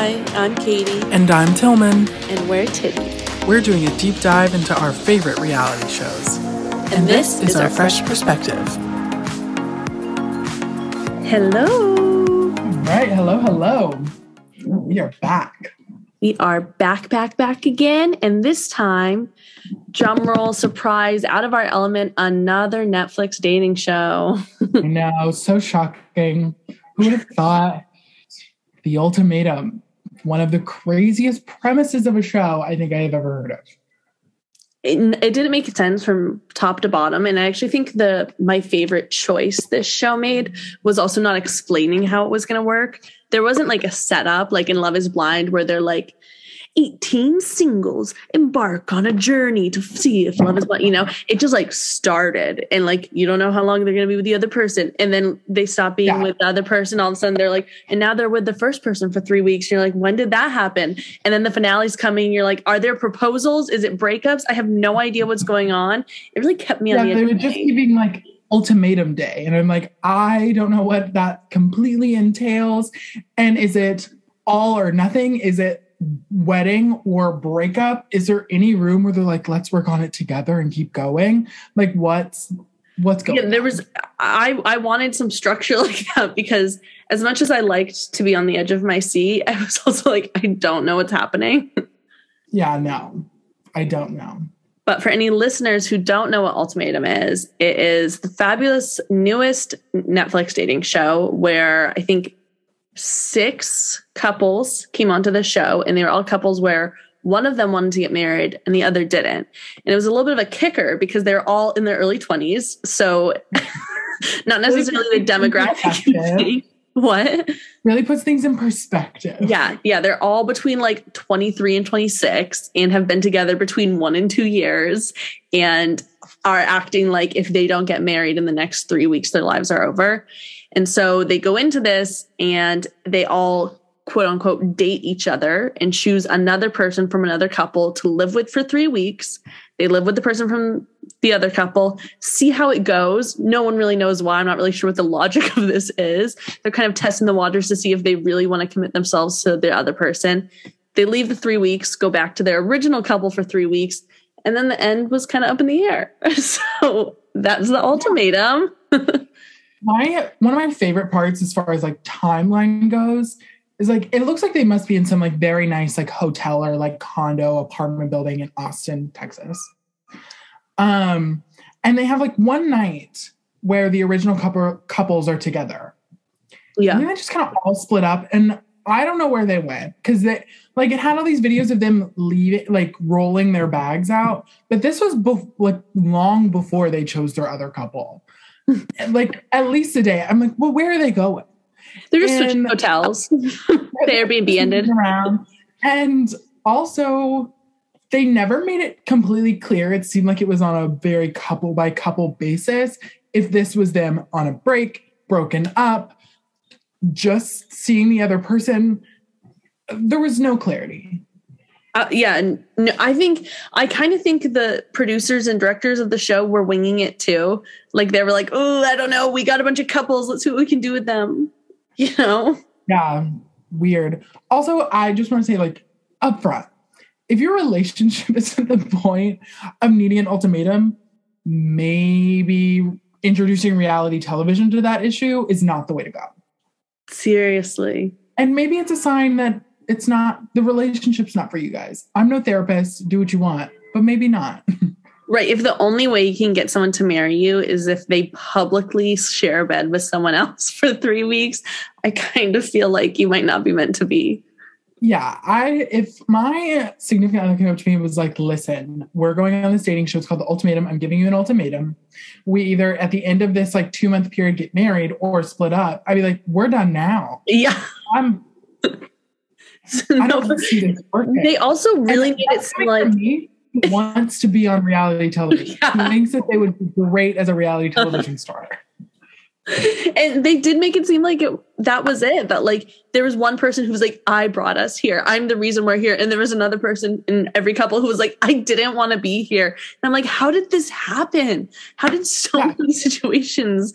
Hi, I'm Katy, And I'm Tilmon. and we're Titty. We're doing a deep dive into our favorite reality shows. And, this, is our fresh perspective. Hello. Right. Hello, hello. We are back. We are back, back, back again, and this time, drum roll, surprise, out of our element, another Netflix dating show. I know, so shocking. Who would have thought the ultimatum, one of the craziest premises of a show I think I have ever heard of. It, it didn't make sense from top to bottom, and I actually think the my favorite choice this show made was also not explaining how it was going to work. There wasn't like a setup like in Love Is Blind where they're like. 18 singles embark on a journey to see if love is blind. You know, it just like started and like you don't know how long they're going to be with the other person. And then they stop being Yeah. with the other person. All of a sudden they're like, and now they're with the first person for three weeks. You're like, when did that happen? And then the finale's coming. You're like, are there proposals? Is it breakups? I have no idea what's going on. It really kept me Yeah, on the they edge. would of just being like ultimatum day. And I'm like, I don't know what that completely entails. And is it all or nothing? Is it wedding or breakup? Is there any room where they're like, let's work on it together and keep going? Like what's what's going yeah, there on? was I I wanted some structure like that because as much as I liked to be on the edge of my seat, I was also like, I don't know what's happening. Yeah, no. I don't know. But for any listeners who don't know what Ultimatum is, it is the fabulous newest Netflix dating show where I think six couples came onto the show, and they were all couples where one of them wanted to get married and the other didn't. And it was a little bit of a kicker because they're all in their early 20s. So, not necessarily the demographic. you Perspective. think. What? Really puts things in perspective. Yeah, yeah, they're all between like 23 and 26 and have been together between 1 and 2 years and are acting like if they don't get married in the next 3 weeks their lives are over. And so they go into this and they all quote unquote date each other and choose another person from another couple to live with for 3 weeks. They live with the person from the other couple, see how it goes. No one really knows why. I'm not really sure what the logic of this is. They're kind of testing the waters to see if they really want to commit themselves to the other person. They leave the three weeks, go back to their original couple for three weeks, and then the end was kind of up in the air. So that's the ultimatum. my one of my favorite parts as far as like timeline goes is like it looks like they must be in some like very nice like hotel or like condo apartment building in Austin, Texas. Um and they have like one night where the original couple couples are together. Yeah. And then they just kind of all split up and I don't know where they went because they like it had all these videos of them leaving like rolling their bags out, but this was bef- like long before they chose their other couple. Like at least a day. I'm like, well, where are they going? They're just switching And- hotels. the Airbnb ended. around. And also, they never made it completely clear. It seemed like it was on a very couple by couple basis. If this was them on a break, broken up, just seeing the other person, there was no clarity. Uh, yeah, no, I think I kind of think the producers and directors of the show were winging it too. Like they were like, "Oh, I don't know, we got a bunch of couples. Let's see what we can do with them." You know? Yeah, weird. Also, I just want to say, like, upfront, if your relationship is at the point of needing an ultimatum, maybe introducing reality television to that issue is not the way to go. Seriously. And maybe it's a sign that it's not the relationship's not for you guys. I'm no therapist, do what you want, but maybe not. Right. If the only way you can get someone to marry you is if they publicly share a bed with someone else for three weeks, I kind of feel like you might not be meant to be. Yeah, I if my significant other came up to me and was like, listen, we're going on this dating show. It's called The Ultimatum. I'm giving you an ultimatum. We either at the end of this like two month period get married or split up. I'd be like, we're done now. Yeah. I'm I don't see this working. they also really And made it that's like me wants to be on reality television. Yeah. Who thinks that they would be great as a reality television star. and they did make it seem like it that was it that like there was one person who was like i brought us here i'm the reason we're here and there was another person in every couple who was like i didn't want to be here and i'm like how did this happen how did so Yeah. many situations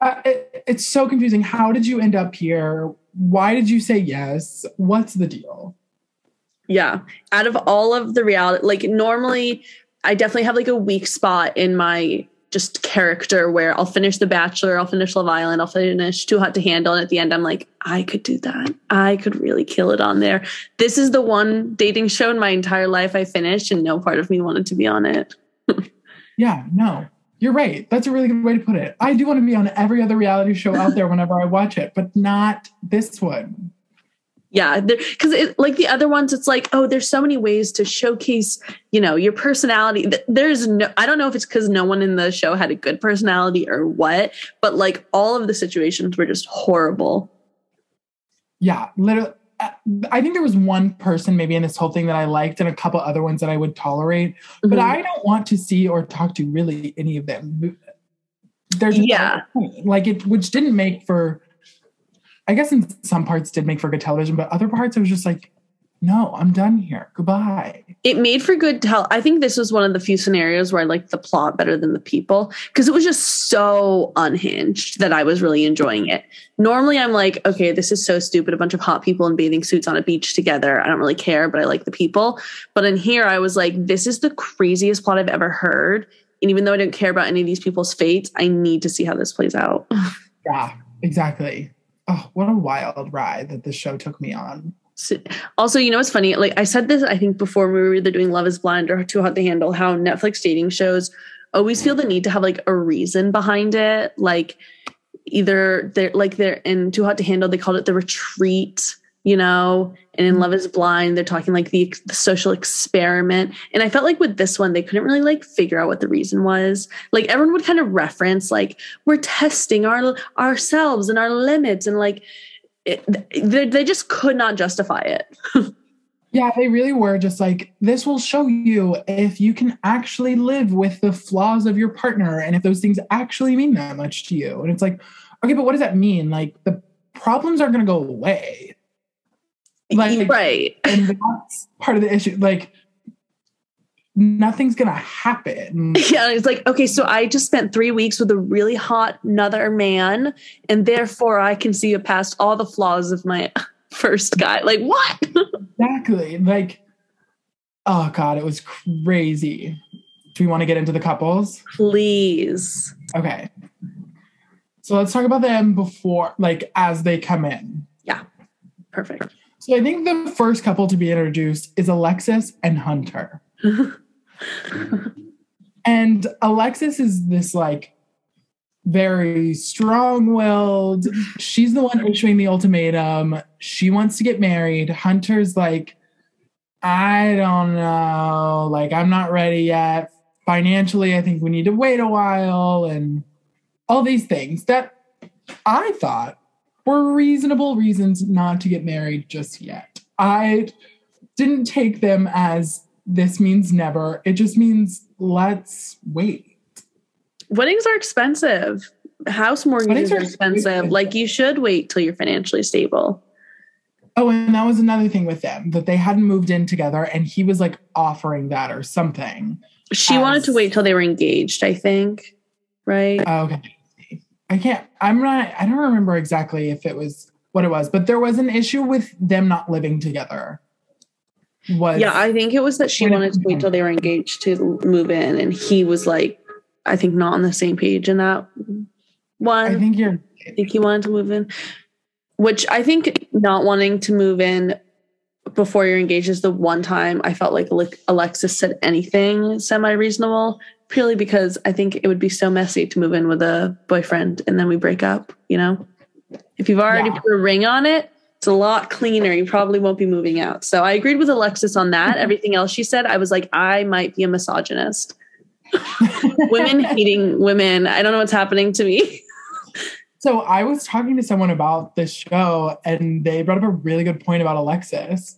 Uh, it, it's so confusing. How did you end up here? why did you say yes? What's the deal? Yeah. Out of all of the reality, like normally I definitely have like a weak spot in my just character where I'll finish The Bachelor, I'll finish Love Island, I'll finish Too Hot to Handle. And at the end, I'm like, I could do that. I could really kill it on there. This is the one dating show in my entire life I finished, and no part of me wanted to be on it. yeah, no, you're right. That's a really good way to put it. I do want to be on every other reality show out there whenever I watch it, but not this one yeah because like the other ones it's like oh there's so many ways to showcase you know your personality there's no i don't know if it's because no one in the show had a good personality or what but like all of the situations were just horrible yeah literally uh, I think there was one person maybe in this whole thing that I liked and a couple other ones that I would tolerate, mm-hmm. but I don't want to see or talk to really any of them. There's yeah, like it, which didn't make for I guess in some parts did make for good television, but other parts I was just like, no, I'm done here. Goodbye. It made for good tell. I think this was one of the few scenarios where I liked the plot better than the people because it was just so unhinged that I was really enjoying it. Normally, I'm like, okay, this is so stupid. A bunch of hot people in bathing suits on a beach together. I don't really care, but I like the people. But in here, I was like, this is the craziest plot I've ever heard. And even though I don't care about any of these people's fates, I need to see how this plays out. yeah, exactly oh, what a wild ride that this show took me on. Also, you know what's funny? Like I said this, I think before we were either doing Love Is Blind or Too Hot to Handle. How Netflix dating shows always feel the need to have like a reason behind it. Like either they're like they're in Too Hot to Handle, they called it the retreat you know and in love is blind they're talking like the, the, social experiment. And i felt like with this one they couldn't really like figure out what the reason was. Like everyone would kind of reference like we're testing our ourselves and our limits and like it, they, they just could not justify it. Yeah they really were just like this will show you if you can actually live with the flaws of your partner and if those things actually mean that much to you. And it's like okay but what does that mean? Like the problems aren't going to go away like, right. And that's part of the issue. Like, nothing's gonna happen. Yeah, it's like, okay, so I just spent three weeks with a really hot another man, and therefore I can see past all the flaws of my first guy. Like, what? exactly. Like, oh god, it was crazy. Do we want to get into the couples? Please. Okay. So let's talk about them before, like, as they come in. Yeah. Perfect. So I think the first couple to be introduced is Alexis and Hunter. and Alexis is this like very strong-willed. She's the one issuing the ultimatum. She wants to get married. Hunter's like, I don't know. Like, I'm not ready yet. Financially, I think we need to wait a while and all these things that I thought were reasonable reasons not to get married just yet. I didn't take them as this means never. It just means let's wait. Weddings are expensive. House mortgages are expensive. expensive. Like you should wait till you're financially stable. Oh, and that was another thing with them that they hadn't moved in together, and he was like offering that or something. She as, wanted to wait till they were engaged, I think. Right? Oh, okay. I can't, I'm not, I don't remember exactly if it was what it was, but there was an issue with them not living together. Was yeah, I think it was that she wanted to wait till they were engaged to move in, and he was like, I think not on the same page in that one. I think you're. I think he wanted to move in, which I think not wanting to move in before you're engaged is the one time I felt like Alexis said anything semi reasonable purely because I think it would be so messy to move in with a boyfriend and then we break up, you know? If you've already yeah. put a ring on it, it's a lot cleaner. You probably won't be moving out. So I agreed with Alexis on that. Mm-hmm. Everything else she said, I was like, I might be a misogynist. women hating women. I don't know what's happening to me. so I was talking to someone about this show and they brought up a really good point about Alexis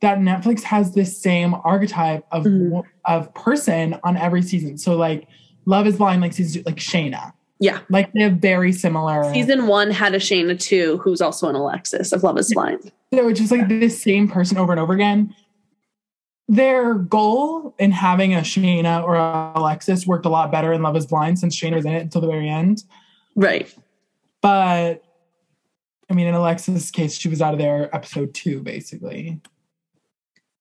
that Netflix has this same archetype of mm-hmm. Of person on every season. So like Love is Blind, like season like Shayna. Yeah. Like they have very similar. Season one had a Shayna too, who's also an Alexis of Love is Blind. So it's just like this same person over and over again. Their goal in having a Shayna or a Alexis worked a lot better in Love is Blind since Shayna was in it until the very end. Right. But I mean, in Alexis' case, she was out of there episode two, basically.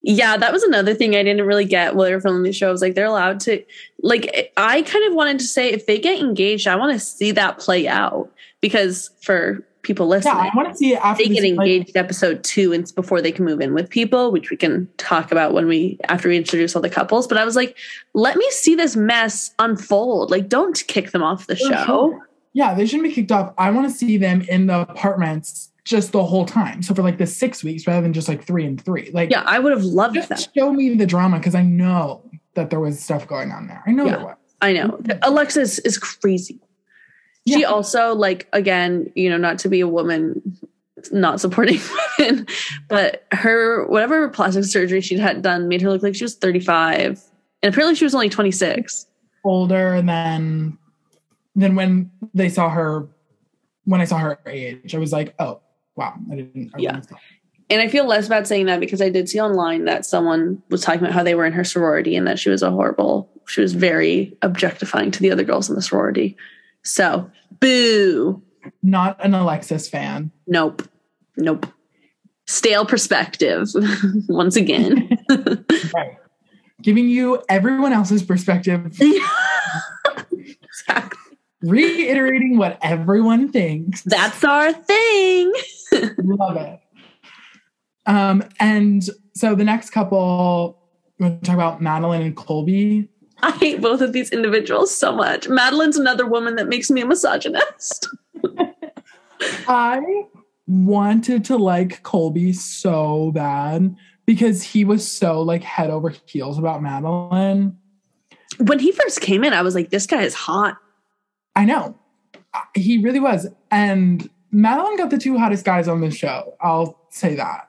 Yeah, that was another thing I didn't really get while they were filming the show. I was like, they're allowed to, like, I kind of wanted to say if they get engaged, I want to see that play out because for people listening, Yeah, I want to see it after they get engaged episode two and before they can move in with people, which we can talk about when we after we introduce all the couples. But I was like, let me see this mess unfold. Like, don't kick them off the For show. sure. Yeah, they shouldn't be kicked off. I want to see them in the apartments just the whole time. So for like the six weeks rather than just like three and three. Like, Yeah, I would have loved just that. show me the drama because I know that there was stuff going on there. I know Yeah. there was. I know. Alexis is crazy. She Yeah. also, like, again, you know, not to be a woman not supporting women, but her, whatever plastic surgery she'd had done made her look like she was 35. And apparently she was only 26. older and then then when they saw her when I saw her age, I was like, oh wow, I didn't I Yeah. And I feel less bad saying that because I did see online that someone was talking about how they were in her sorority and that she was a horrible, she was very objectifying to the other girls in the sorority. So, boo. not an Alexis fan. Nope. Nope. Stale perspective once again. Right. Giving you everyone else's perspective, exactly. Reiterating what everyone thinks. That's our thing. Love it. Um, and so the next couple, we're going to talk about Madeline and Colby. I hate both of these individuals so much. Madeline's another woman that makes me a misogynist. I wanted to like Colby so bad because he was so like head over heels about Madeline. When he first came in, I was like, this guy is hot. I know. Uh, He really was. And Madeline got the two hottest guys on the show. I'll say that.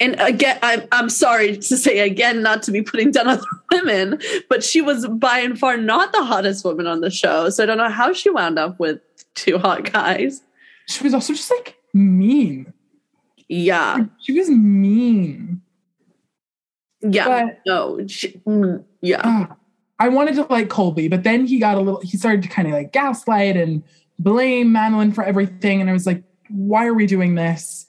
And again, I'm, I'm sorry to say again, not to be putting down other women, but she was by and far not the hottest woman on the show. So I don't know how she wound up with two hot guys. She was also just like mean. Yeah. Like, She was mean. Yeah. But no. She, mm, yeah. ah, I wanted to like Colby, but then he got a little, he started to kind of like gaslight and blame Madeline for everything. And I was like, why are we doing this?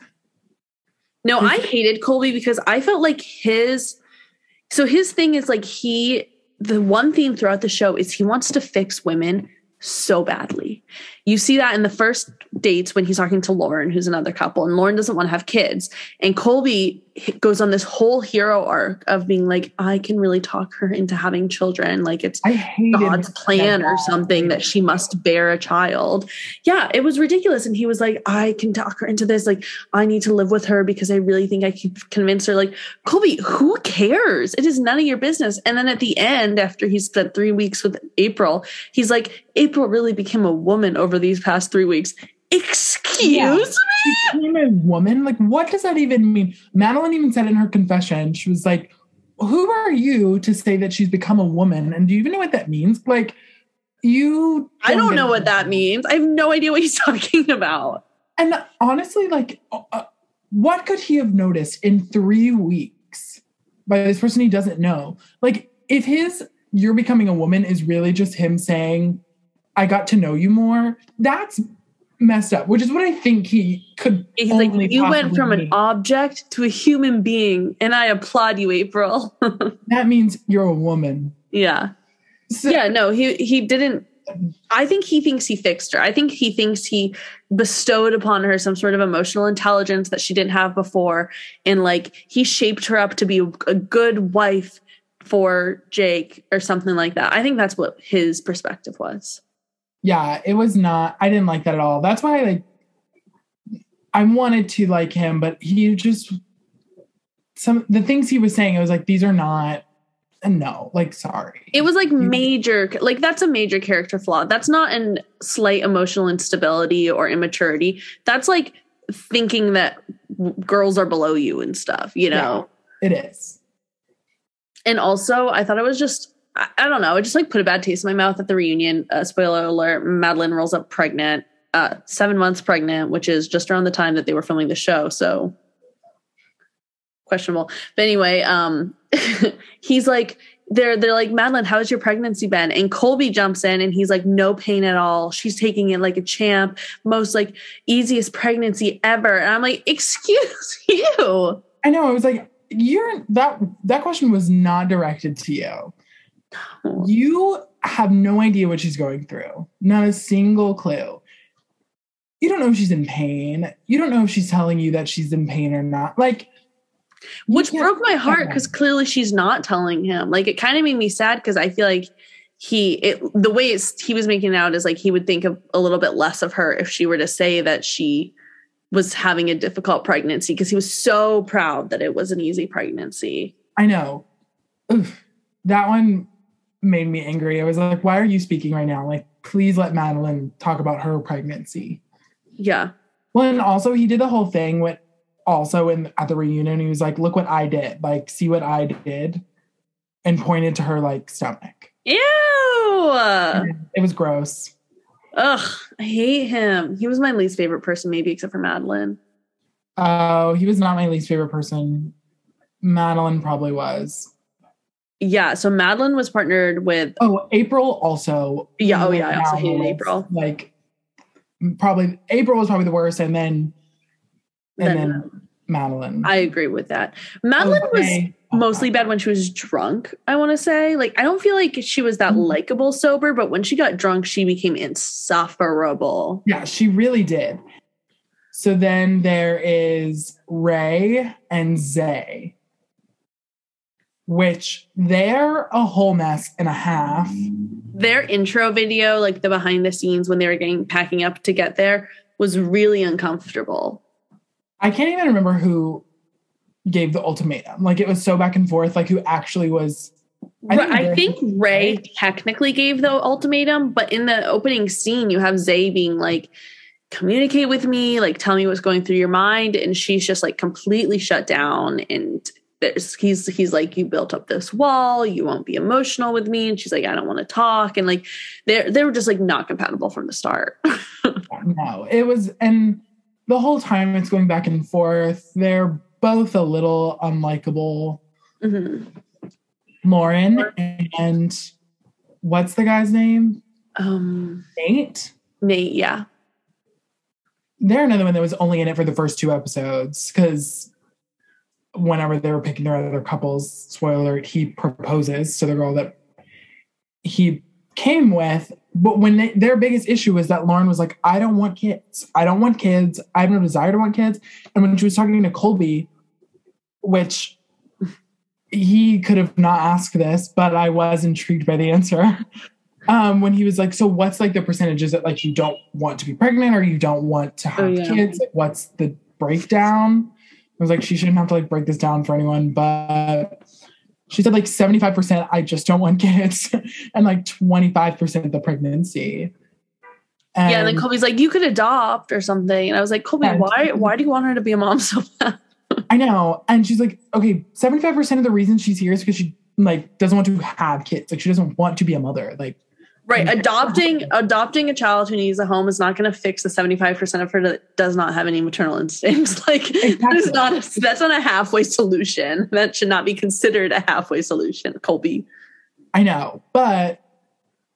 No, I hated Colby because I felt like his so his thing is like he the one theme throughout the show is he wants to fix women so badly. You see that in the first dates when he's talking to Lauren, who's another couple, and Lauren doesn't want to have kids. And Colby goes on this whole hero arc of being like, I can really talk her into having children. Like it's God's plan or something that she must bear a child. Yeah, it was ridiculous. And he was like, I can talk her into this. Like, I need to live with her because I really think I can convince her. Like, Colby, who cares? It is none of your business. And then at the end, after he spent three weeks with April, he's like, April really became a woman over these past three weeks. Excuse Yeah. me? became a woman? Like, what does that even mean? Madeline even said in her confession, she was like, Who are you to say that she's become a woman? And do you even know what that means? Like, you. I don't know it. what that means. I have no idea what he's talking about. And honestly, like, uh, what could he have noticed in three weeks by this person he doesn't know? Like, if his you're becoming a woman is really just him saying, I got to know you more, that's messed up, which is what I think he could. He's like, you went from an object to a human being, and I applaud you, April. That means you're a woman. yeah. So, Yeah, no, he he didn't I think he thinks he fixed her. I think he thinks he bestowed upon her some sort of emotional intelligence that she didn't have before and like he shaped her up to be a good wife for Jake or something like that. I think that's what his perspective was. Yeah, it was not. I didn't like that at all. That's why, I like, I wanted to like him, but he just some the things he was saying. I was like, these are not. No, like, sorry. It was like major, like that's a major character flaw. That's not an slight emotional instability or immaturity. That's like thinking that girls are below you and stuff, you know? it is. And also, I thought it was just, I, don't know, it just like put a bad taste in my mouth at the reunion. Uh, spoiler alert Madeline rolls up pregnant, uh, seven months pregnant, which is just around the time that they were filming the show. So questionable. But anyway, um, he's like, they're they're like Madeline, how's your pregnancy been? And Colby jumps in and he's like, no pain at all. She's taking it like a champ. Most like easiest pregnancy ever. And I'm like, excuse you. I know. I was like, you're that that question was not directed to you. Oh. You have no idea what she's going through. Not a single clue. You don't know if she's in pain. You don't know if she's telling you that she's in pain or not. Like which broke my heart because clearly she's not telling him. Like it kind of made me sad because I feel like he it the way he was making it out is like he would think of a little bit less of her if she were to say that she was having a difficult pregnancy because he was so proud that it was an easy pregnancy. I know. Oof. That one made me angry. I was like, why are you speaking right now? Like, please let Madeline talk about her pregnancy. Yeah. Well, and also he did the whole thing with also in at the reunion, he was like, look what I did. Like, see what I did. And pointed to her like stomach. Ew. It was gross. Ugh, I hate him. He was my least favorite person, maybe except for Madeline. Oh, he was not my least favorite person. Madeline probably was. Yeah, so Madeline was partnered with Oh, April also. Yeah, oh yeah, I also hated April. Like probably April was probably the worst and then and then, then Madeline. I agree with that. Madeline okay. was mostly bad when she was drunk, I want to say. Like, I don't feel like she was that mm-hmm. likable sober, but when she got drunk, she became insufferable. Yeah, she really did. So then there is Rae and Zay, which they're a whole mess and a half. Their intro video, like the behind the scenes when they were getting packing up to get there, was really uncomfortable. I can't even remember who gave the ultimatum. Like it was so back and forth, like who actually was. I think, I think Rae technically gave the ultimatum, but in the opening scene, you have Zay being like, communicate with me, like tell me what's going through your mind. And she's just like completely shut down. And there's he's he's like, You built up this wall, you won't be emotional with me. And she's like, I don't want to talk. And like they're they were just like not compatible from the start. no, it was and the whole time it's going back and forth. They're both a little unlikable. Mm-hmm. Lauren and what's the guy's name? Um, Nate. Nate, yeah. They're another one that was only in it for the first two episodes because whenever they were picking their other couples, spoiler alert, he proposes to the girl that he came with but when they, their biggest issue was that Lauren was like, I don't want kids. I don't want kids. I have no desire to want kids. And when she was talking to Colby, which he could have not asked this, but I was intrigued by the answer. Um, when he was like, so what's like the percentages that like you don't want to be pregnant or you don't want to have oh, yeah. kids? Like, what's the breakdown? I was like, she shouldn't have to like break this down for anyone, but she said like 75% I just don't want kids and like 25% the pregnancy. And yeah, and then Colby's like, you could adopt or something. And I was like, Colby, why why do you want her to be a mom so bad? I know. And she's like, okay, 75% of the reason she's here is because she like doesn't want to have kids. Like she doesn't want to be a mother. Like Right. Adopting adopting a child who needs a home is not going to fix the 75% of her that does not have any maternal instincts. Like exactly. that is not a, that's not a halfway solution. That should not be considered a halfway solution, Colby. I know, but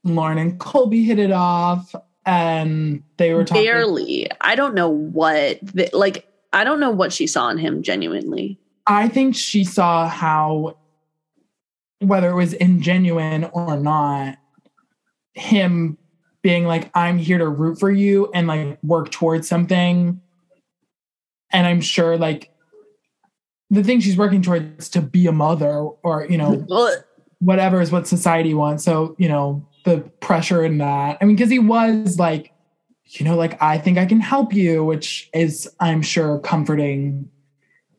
Lauren and Colby hit it off and they were talking barely. I don't know what the, like I don't know what she saw in him genuinely. I think she saw how whether it was ingenuine or not him being like, I'm here to root for you and like work towards something. And I'm sure like the thing she's working towards to be a mother or, you know, whatever is what society wants. So, you know, the pressure in that. I mean, because he was like, you know, like, I think I can help you, which is, I'm sure, comforting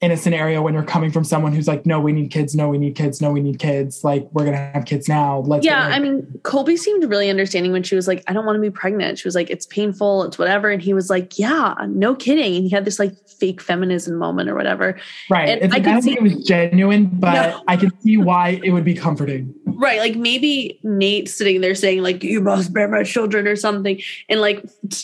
in a scenario when you're coming from someone who's like, no, we need kids, no, we need kids, no, we need kids. Like, we're gonna have kids now. Let's Yeah, I mean, Colby seemed really understanding when she was like, I don't want to be pregnant. She was like, it's painful, it's whatever. And he was like, Yeah, no kidding. And he had this like fake feminism moment or whatever. Right. And it's, I, can see it was genuine, but no. I can see why it would be comforting. Right. Like maybe Nate sitting there saying, like, you must bear my children or something. And like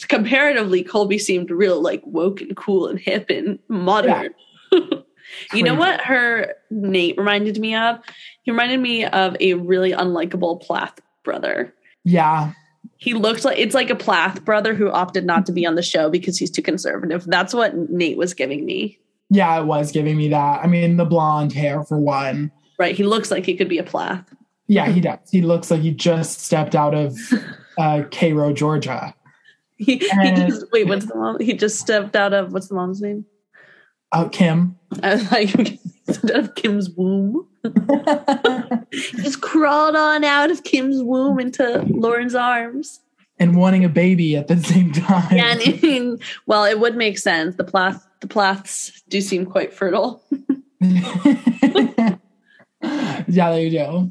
comparatively, Colby seemed real like woke and cool and hip and modern. Yeah You know what her Nate reminded me of? He reminded me of a really unlikable Plath brother. Yeah. He looked like it's like a Plath brother who opted not to be on the show because he's too conservative. That's what Nate was giving me. Yeah, it was giving me that. I mean, the blonde hair for one. Right. He looks like he could be a Plath. Yeah, he does. He looks like he just stepped out of uh, Cairo, Georgia. He, he just, wait, what's the mom? He just stepped out of what's the mom's name? Uh, Kim. I was like, out of Kim's womb. Just crawled on out of Kim's womb into Lauren's arms. and wanting a baby at the same time. Yeah, and mean, well, it would make sense. The Plath, the Plaths do seem quite fertile. yeah, they do.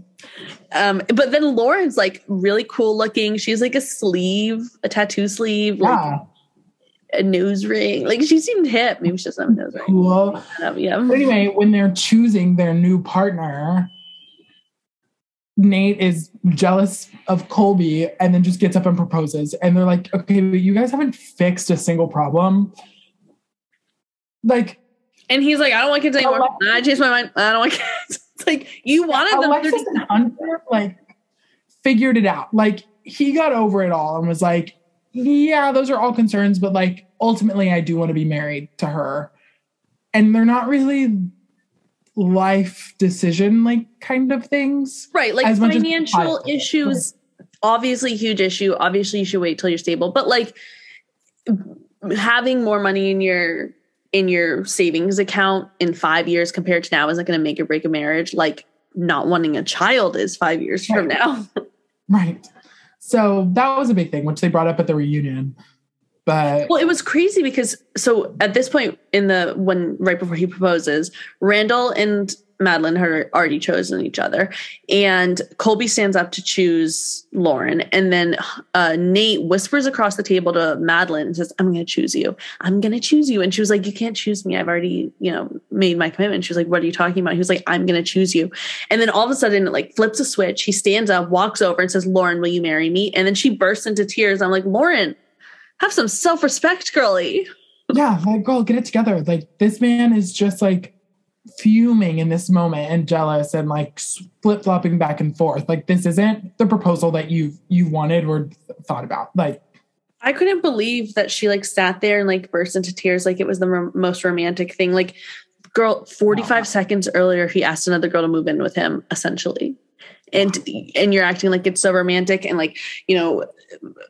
Um, but then Lauren's like really cool looking. She's like a sleeve, a tattoo sleeve, like Yeah, a nose ring. Like she seemed hip. Maybe she doesn't have a nose ring. cool. Yeah. Anyway, when they're choosing their new partner, Nate is jealous of Colby and then just gets up and proposes. And they're like, okay, but you guys haven't fixed a single problem. Like, And he's like, I don't want kids anymore. Alexis- I changed my mind. I don't want kids. It's like you wanted them. Alexis and Hunter, like, figured it out. Like, he got over it all and was like, yeah, those are all concerns, but like, ultimately, I do want to be married to her. And they're not really life decision, like, kind of things. right. Like as much as- financial issues, obviously huge issue. Obviously, you should wait till you're stable. But like having more money in your in your savings account in five years compared to now isn't going to make or break a marriage. Like not wanting a child is five years from now. Right. So that was a big thing, which they brought up at the reunion. But Well, it was crazy because so at this point in the when right before he proposes, Randall and Madeline had already chosen each other, and Colby stands up to choose Lauren, and then uh, Nate whispers across the table to Madeline and says, "I'm going to choose you. I'm going to choose you." And she was like, "You can't choose me. I've already, you know, made my commitment." She was like, "What are you talking about?" He was like, "I'm going to choose you." And then all of a sudden, it like flips a switch. He stands up, walks over, and says, "Lauren, will you marry me?" And then she bursts into tears. I'm like, "Lauren." Have some self respect, girly. yeah, like, girl, get it together. Like, this man is just like fuming in this moment and jealous and like flip flopping back and forth. Like, this isn't the proposal that you've you wanted or thought about. Like, I couldn't believe that she like sat there and like burst into tears like it was the rom- most romantic thing. Like, girl, 45 Wow. seconds earlier, he asked another girl to move in with him, essentially. And and you're acting like it's so romantic, and like you know,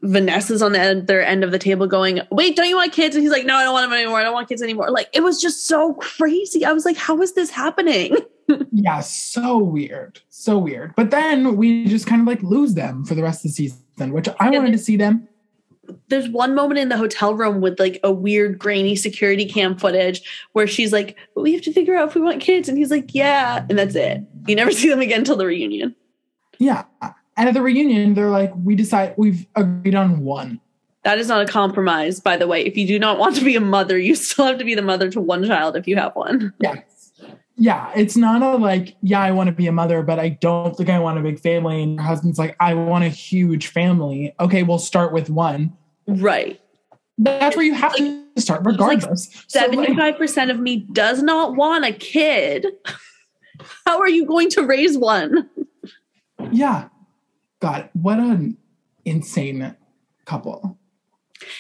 Vanessa's on the other end of the table going, "Wait, don't you want kids?" And he's like, "No, I don't want them anymore. I don't want kids anymore." Like it was just so crazy. I was like, "How is this happening?" yeah, so weird. So weird. But then we just kind of like lose them for the rest of the season, which I wanted to see them. there's one moment in the hotel room with like a weird grainy security cam footage where she's like, but we have to figure out if we want kids. And he's like, yeah. And that's it. You never see them again until the reunion. Yeah. And at the reunion, they're like, we decide we've agreed on one. That is not a compromise, by the way. If you do not want to be a mother, you still have to be the mother to one child if you have one. Yeah. Yeah. It's not a like, yeah, I want to be a mother, but I don't think I want a big family. And your husband's like, I want a huge family. Okay, we'll start with one. Right. That's where you have to start regardless. Like, 75% of me does not want a kid. How are you going to raise one? yeah. God, what an insane couple.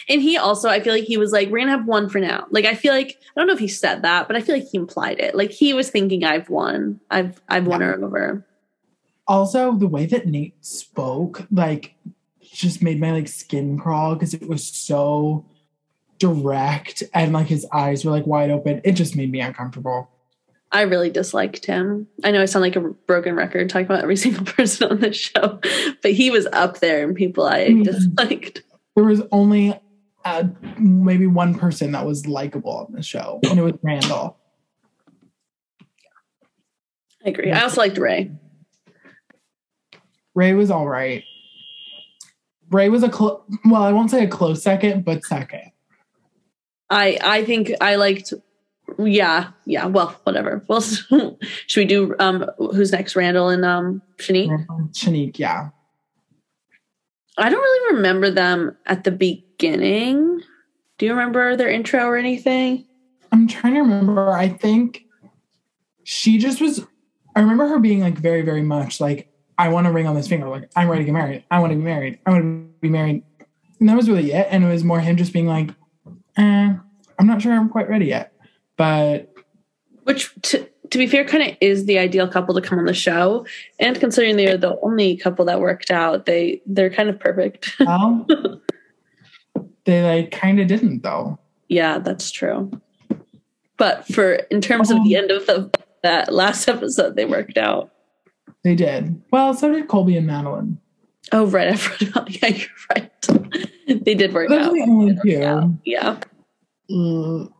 And he also, I feel like he was like, we're gonna have one for now. Like I feel like I don't know if he said that, but I feel like he implied it. Like he was thinking I've won. I've I've won her over. Also, the way that Nate spoke, like, just made my like skin crawl because it was so direct and like his eyes were like wide open. It just made me uncomfortable. I really disliked him. I know I sound like a broken record talking about every single person on this show, but he was up there and people I Mhm. disliked. There was only uh, maybe one person that was likable on the show, and it was Randall. I agree. I also liked Rae. Rae was all right. Rae was a clo- well, I won't say a close second, but second. I I think I liked. Yeah, yeah. Well, whatever. Well, should we do um who's next? Randall and um Shanique. Shanique, yeah. I don't really remember them at the beginning. Do you remember their intro or anything? I'm trying to remember. I think she just was I remember her being like very, very much like, I want a ring on this finger. Like, I'm ready to get married. I want to be married. I want to be married. And that was really it. And it was more him just being like, eh, I'm not sure I'm quite ready yet. But which to, to be fair kind of is the ideal couple to come on the show. And considering they're the only couple that worked out they they're kind of perfect. Well, they like kind of didn't though. Yeah that's true. But for in terms of the end of the, that last episode they worked out. They did. Well so did colby and madeline. Oh right i forgot. About yeah you're right. They did work Those out. The only two. Yeah. Mm.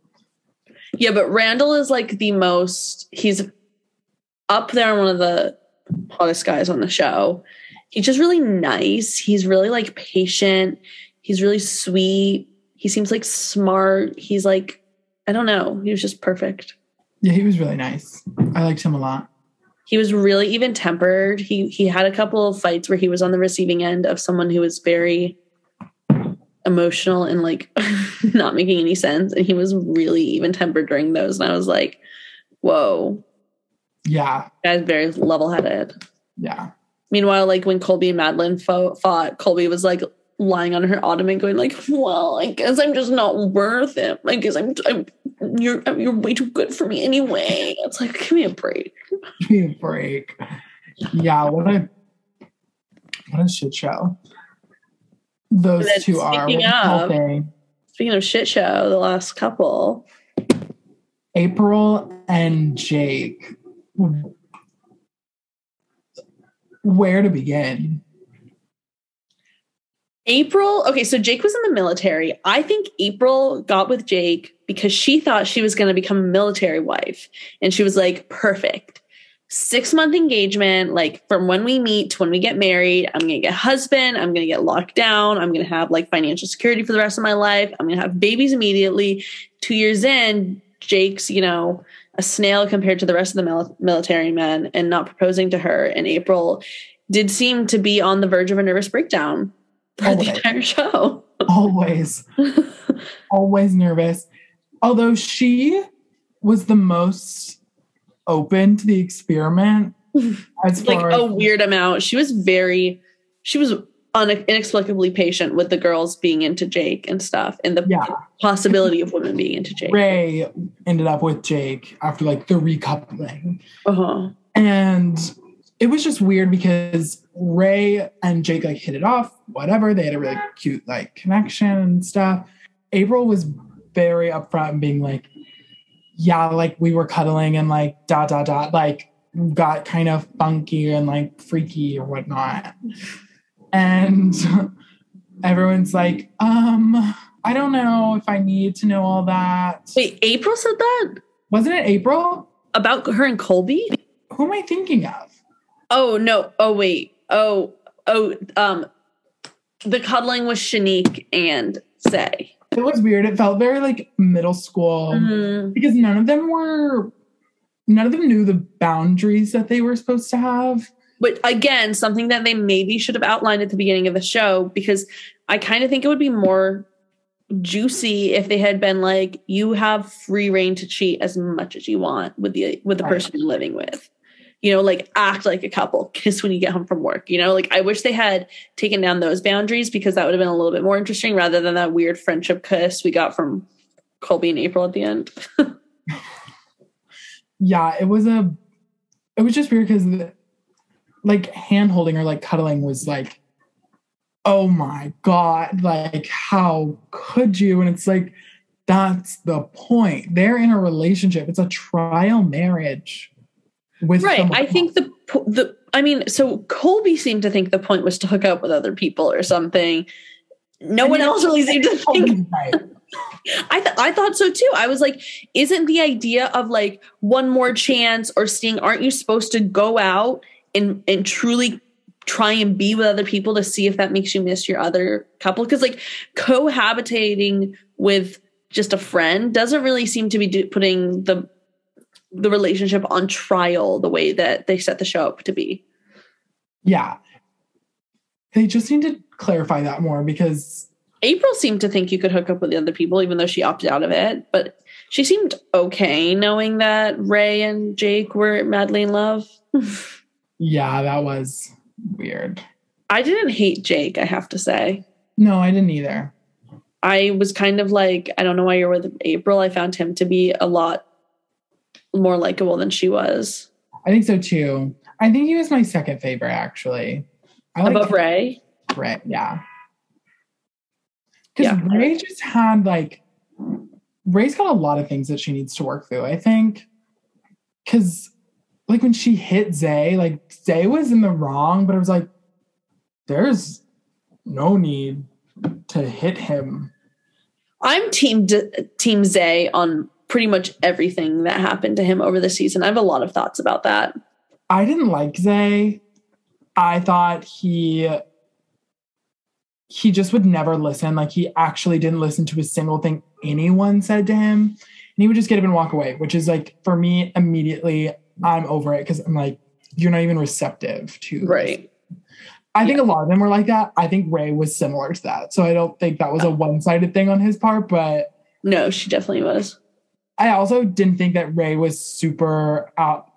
Yeah, but Randall is like the most, he's up there, one of the hottest guys on the show. He's just really nice. He's really like patient. He's really sweet. He seems like smart. He's like, I don't know. He was just perfect. Yeah, he was really nice. I liked him a lot. He was really even tempered. He he had a couple of fights where he was on the receiving end of someone who was very emotional and like not making any sense. And he was really even tempered during those. And I was like, whoa. Yeah. Guy's very level headed. Yeah. Meanwhile, like when Colby and Madeline fought, fought, Colby was like lying on her ottoman going like, well, I guess I'm just not worth it. I guess I'm, I'm you're, you're way too good for me anyway. It's like, give me a break. Give me a break. Yeah. What a, what a shit show. Those two are. Of, speaking of shit show, the last couple. April and Jake. Where to begin? April, okay, so Jake was in the military. I think April got with Jake because she thought she was going to become a military wife. And she was like, perfect six month engagement, like from when we meet to when we get married, I'm gonna get husband, I'm gonna get locked down, I'm gonna have like financial security for the rest of my life, I'm gonna have babies immediately. Two years in, Jake's, you know, a snail compared to the rest of the military men and not proposing to her in April did seem to be on the verge of a nervous breakdown for the entire show. Always. Always nervous. Although she was the most open to the experiment as like a weird amount. She was very, she was un- inexplicably patient with the girls being into Jake and stuff, and the yeah. possibility of women being into Jake. Rae ended up with Jake after like the recoupling, uh-huh. and it was just weird because Rae and Jake like hit it off. Whatever, they had a really cute like connection and stuff. April was very upfront and being like, yeah, like we were cuddling and like dot dot dot, like got kind of funky and like freaky or whatnot. And everyone's like, um, I don't know if I need to know all that. Wait, April said that? Wasn't it April? About her and Colby? Who am I thinking of? Oh no. Oh wait. Oh, oh, um the cuddling was Shanique and Zay. It was weird. It felt very like middle school mm-hmm. because none of them were, none of them knew the boundaries that they were supposed to have. But again, something that they maybe should have outlined at the beginning of the show because I kind of think it would be more juicy if they had been like, you have free reign to cheat as much as you want with the with the person you're living with you know, like act like a couple, kiss when you get home from work. You know, like I wish they had taken down those boundaries because that would have been a little bit more interesting rather than that weird friendship kiss we got from Colby and April at the end. yeah, it was a, it was just weird because like hand holding or like cuddling was like, oh my God, like how could you? And it's like, that's the point. They're in a relationship. It's a trial marriage with right i think the the i mean so colby seemed to think the point was to hook up with other people or something no one else really seemed to think I th- I thought so too. I was like, isn't the idea of like one more chance or seeing? Aren't you supposed to go out and and truly try and be with other people to see if that makes you miss your other couple? Because like cohabitating with just a friend doesn't really seem to be do- putting the the relationship on trial the way that they set the show up to be. Yeah. They just need to clarify that more because April seemed to think you could hook up with the other people, even though she opted out of it. But she seemed okay knowing that Rae and Jake were madly in love. yeah, that was weird. I didn't hate Jake, I have to say. No, I didn't either. I was kind of like, I don't know why you're with April. I found him to be a lot more likable than she was. I think so too. I think he was my second favorite, actually. I Above Rae? Rae, yeah. Because yeah. Rae just had like Rae's got a lot of things that she needs to work through, I think. Cause like when she hit Zay, like Zay was in the wrong, but it was like, there's no need to hit him. I'm team D- team Zay on pretty much everything that happened to him over the season. I have a lot of thoughts about that. I didn't like Zay. I thought he he just would never listen. Like he actually didn't listen to a single thing anyone said to him. And he would just get up and walk away, which is like for me immediately, I'm over it because I'm like, you're not even receptive to right. I think a lot of them were like that. I think Rae was similar to that. So I don't think that was a oh. one-sided thing on his part, but no, she definitely was. I also didn't think that Rae was super out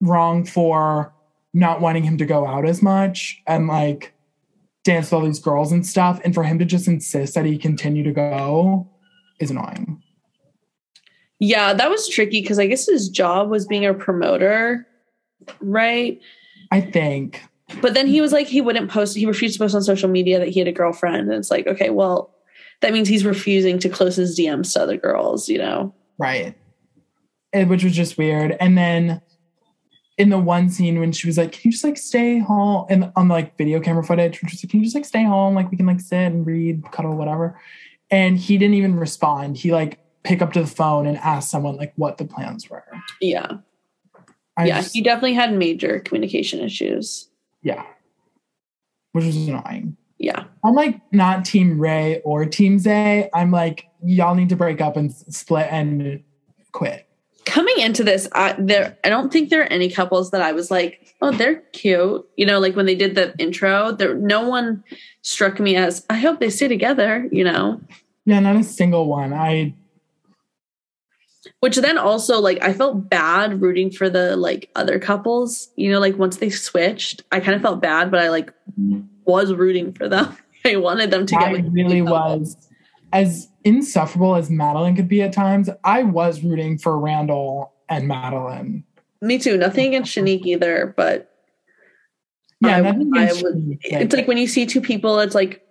wrong for not wanting him to go out as much and like dance with all these girls and stuff. And for him to just insist that he continue to go is annoying. Yeah, that was tricky because I guess his job was being a promoter, right? I think. But then he was like, he wouldn't post, he refused to post on social media that he had a girlfriend. And it's like, okay, well, that means he's refusing to close his DMs to other girls, you know? Right. And, which was just weird. And then in the one scene when she was like, "Can you just like stay home?" and on like video camera footage, which was like, "Can you just like stay home? Like we can like sit and read, cuddle, whatever." And he didn't even respond. He like pick up to the phone and ask someone like what the plans were. Yeah. I yeah, just, he definitely had major communication issues. Yeah. Which was annoying. Yeah. I'm like not team Rae or team Zay. I'm like, y'all need to break up and split and quit coming into this, I, there I don't think there are any couples that I was like, oh, they're cute. You know, like when they did the intro, there no one struck me as I hope they stay together. You know. Yeah, not a single one. I. Which then also like I felt bad rooting for the like other couples. You know, like once they switched, I kind of felt bad, but I like was rooting for them. I wanted them to get. I really was. As insufferable as Madeline could be at times, I was rooting for Randall and Madeline. Me too. Nothing against Shanique either, but yeah, I, I would, it's like when you see two people, it's like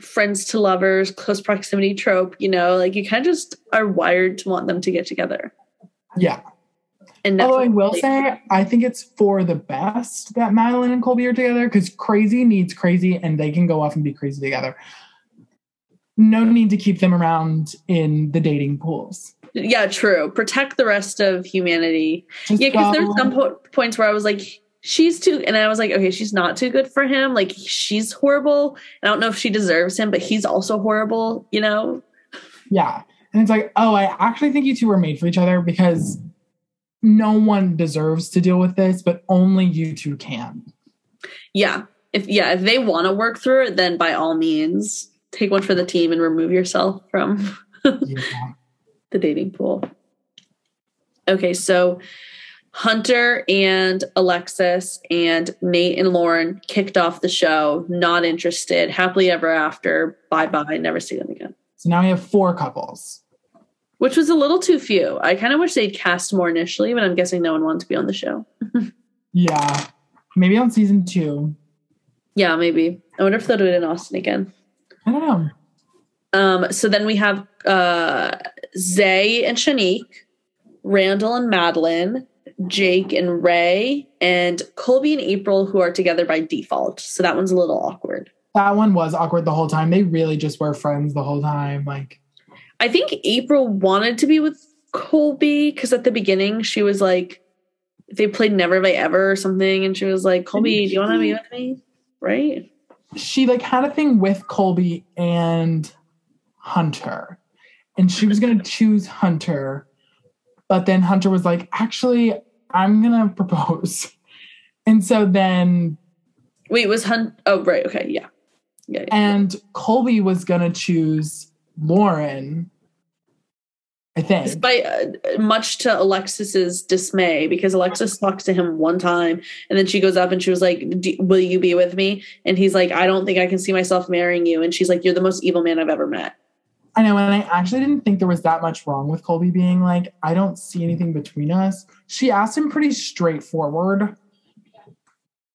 friends to lovers, close proximity trope, you know, like you kind of just are wired to want them to get together. Yeah. And Although I will say, I think it's for the best that Madeline and Colby are together because crazy needs crazy and they can go off and be crazy together no need to keep them around in the dating pools. Yeah, true. Protect the rest of humanity. Just yeah, because there's some po- points where I was like, she's too, and I was like, okay, she's not too good for him. Like, she's horrible. I don't know if she deserves him, but he's also horrible, you know? Yeah. And it's like, oh, I actually think you two were made for each other because no one deserves to deal with this, but only you two can. Yeah. If, yeah, if they want to work through it, then by all means, take one for the team and remove yourself from yeah. the dating pool. Okay, so Hunter and Alexis and Nate and Lauren kicked off the show, not interested, happily ever after, bye bye, never see them again. So now we have four couples. Which was a little too few. I kind of wish they'd cast more initially, but I'm guessing no one wanted to be on the show. yeah. Maybe on season two. Yeah, maybe. I wonder if they'll do it in Austin again. I don't know. Um, so then we have uh, Zay and Shanique, Randall and Madeline, Jake and Rae, and Colby and April, who are together by default. So that one's a little awkward. That one was awkward the whole time. They really just were friends the whole time. Like, I think April wanted to be with Colby because at the beginning she was like, they played Never Have I Ever or something, and she was like, Colby, do you want to be with me? Right? she like had a thing with Colby and Hunter. And she was gonna choose Hunter, but then Hunter was like, actually, I'm gonna propose. And so then Wait, was Hunt oh right, okay, yeah. Yeah. and Colby was gonna choose Lauren. I think. Despite uh, much to Alexis's dismay, because Alexis talks to him one time, and then she goes up and she was like, "Do- "Will you be with me?" And he's like, "I don't think I can see myself marrying you." And she's like, "You're the most evil man I've ever met." I know, and I actually didn't think there was that much wrong with Colby being like, I don't see anything between us. She asked him pretty straightforward.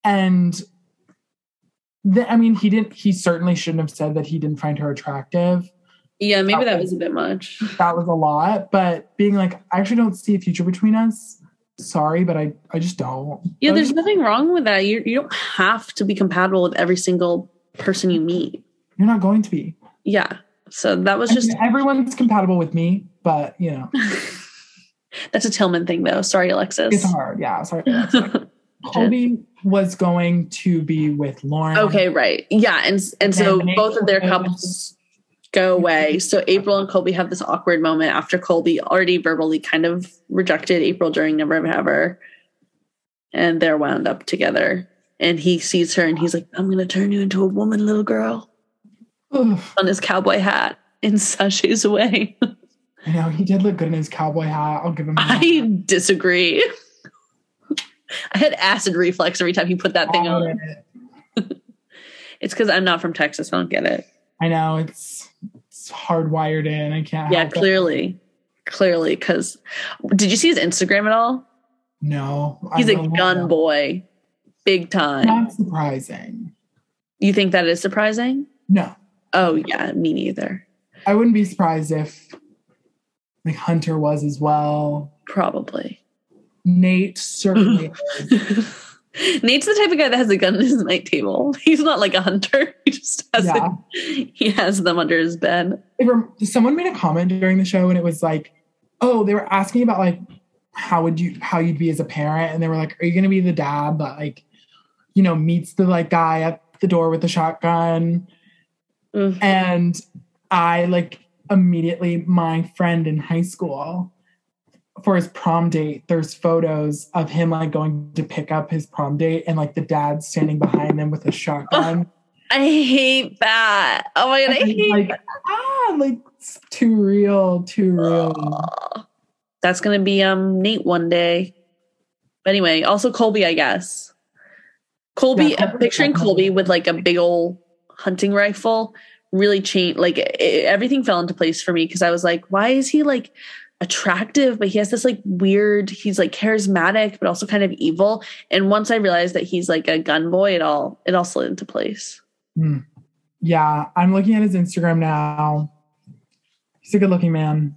And the, I mean, he didn't, he certainly shouldn't have said that he didn't find her attractive. Yeah, maybe that was a bit much. That was a lot. But being like, I actually don't see a future between us. Sorry, but I, I just don't. Yeah, there's nothing wrong with that. You you don't have to be compatible with every single person you meet. You're not going to be. Yeah. So that was I just mean, everyone's compatible with me, but you know, that's a Tilmon thing though. Sorry, Alexis. it's hard. Yeah, sorry. Colby was going to be with Lauren. okay, right. Yeah, and and so both of their couples go away. So April and Colby have this awkward moment after Colby already verbally kind of rejected April during Never Ever Ever. And they're wound up together. And he sees her and he's like, I'm gonna turn you into a woman, little girl, on his cowboy hat and sashays away. I know he did look good in his cowboy hat. I'll give him. that. I disagree. I had acid reflex every time he put that thing on. it. It's because I'm not from Texas. I don't get it. I know it's it's hardwired in. I can't. Yeah, help it. clearly. Clearly, because did you see his Instagram at all? No, He's I a gun boy, big time. Not surprising. You think that is surprising? No, Oh yeah, me neither. I wouldn't be surprised if like Hunter was as well. Probably. Nate certainly. Nate's the type of guy that has a gun in his night table. He's not like a hunter. He just has yeah. it, he has them under his bed. Rem- someone made a comment during the show and it was like, oh, they were asking about like how would you how you'd be as a parent, and they were like, are you gonna be the dad that like, you know, meets the like guy at the door with the shotgun? Mm. And I like immediately my friend in high school for his prom date, there's photos of him like going to pick up his prom date and like the dad standing behind them with a shotgun. I hate that. Oh my god, I hate like, ah, like it's too real, too real. That's gonna be um Nate one day. But anyway, also Colby, I guess. Colby, Yeah, I'm picturing Colby with like a big old hunting rifle really changed. Like it, everything fell into place for me because I was like, why is he like attractive, but he has this like weird. He's like charismatic, but also kind of evil. And once I realized that he's like a gun boy, it all it all slid into place. Hmm. Yeah, I'm looking at his Instagram now. He's a good looking man.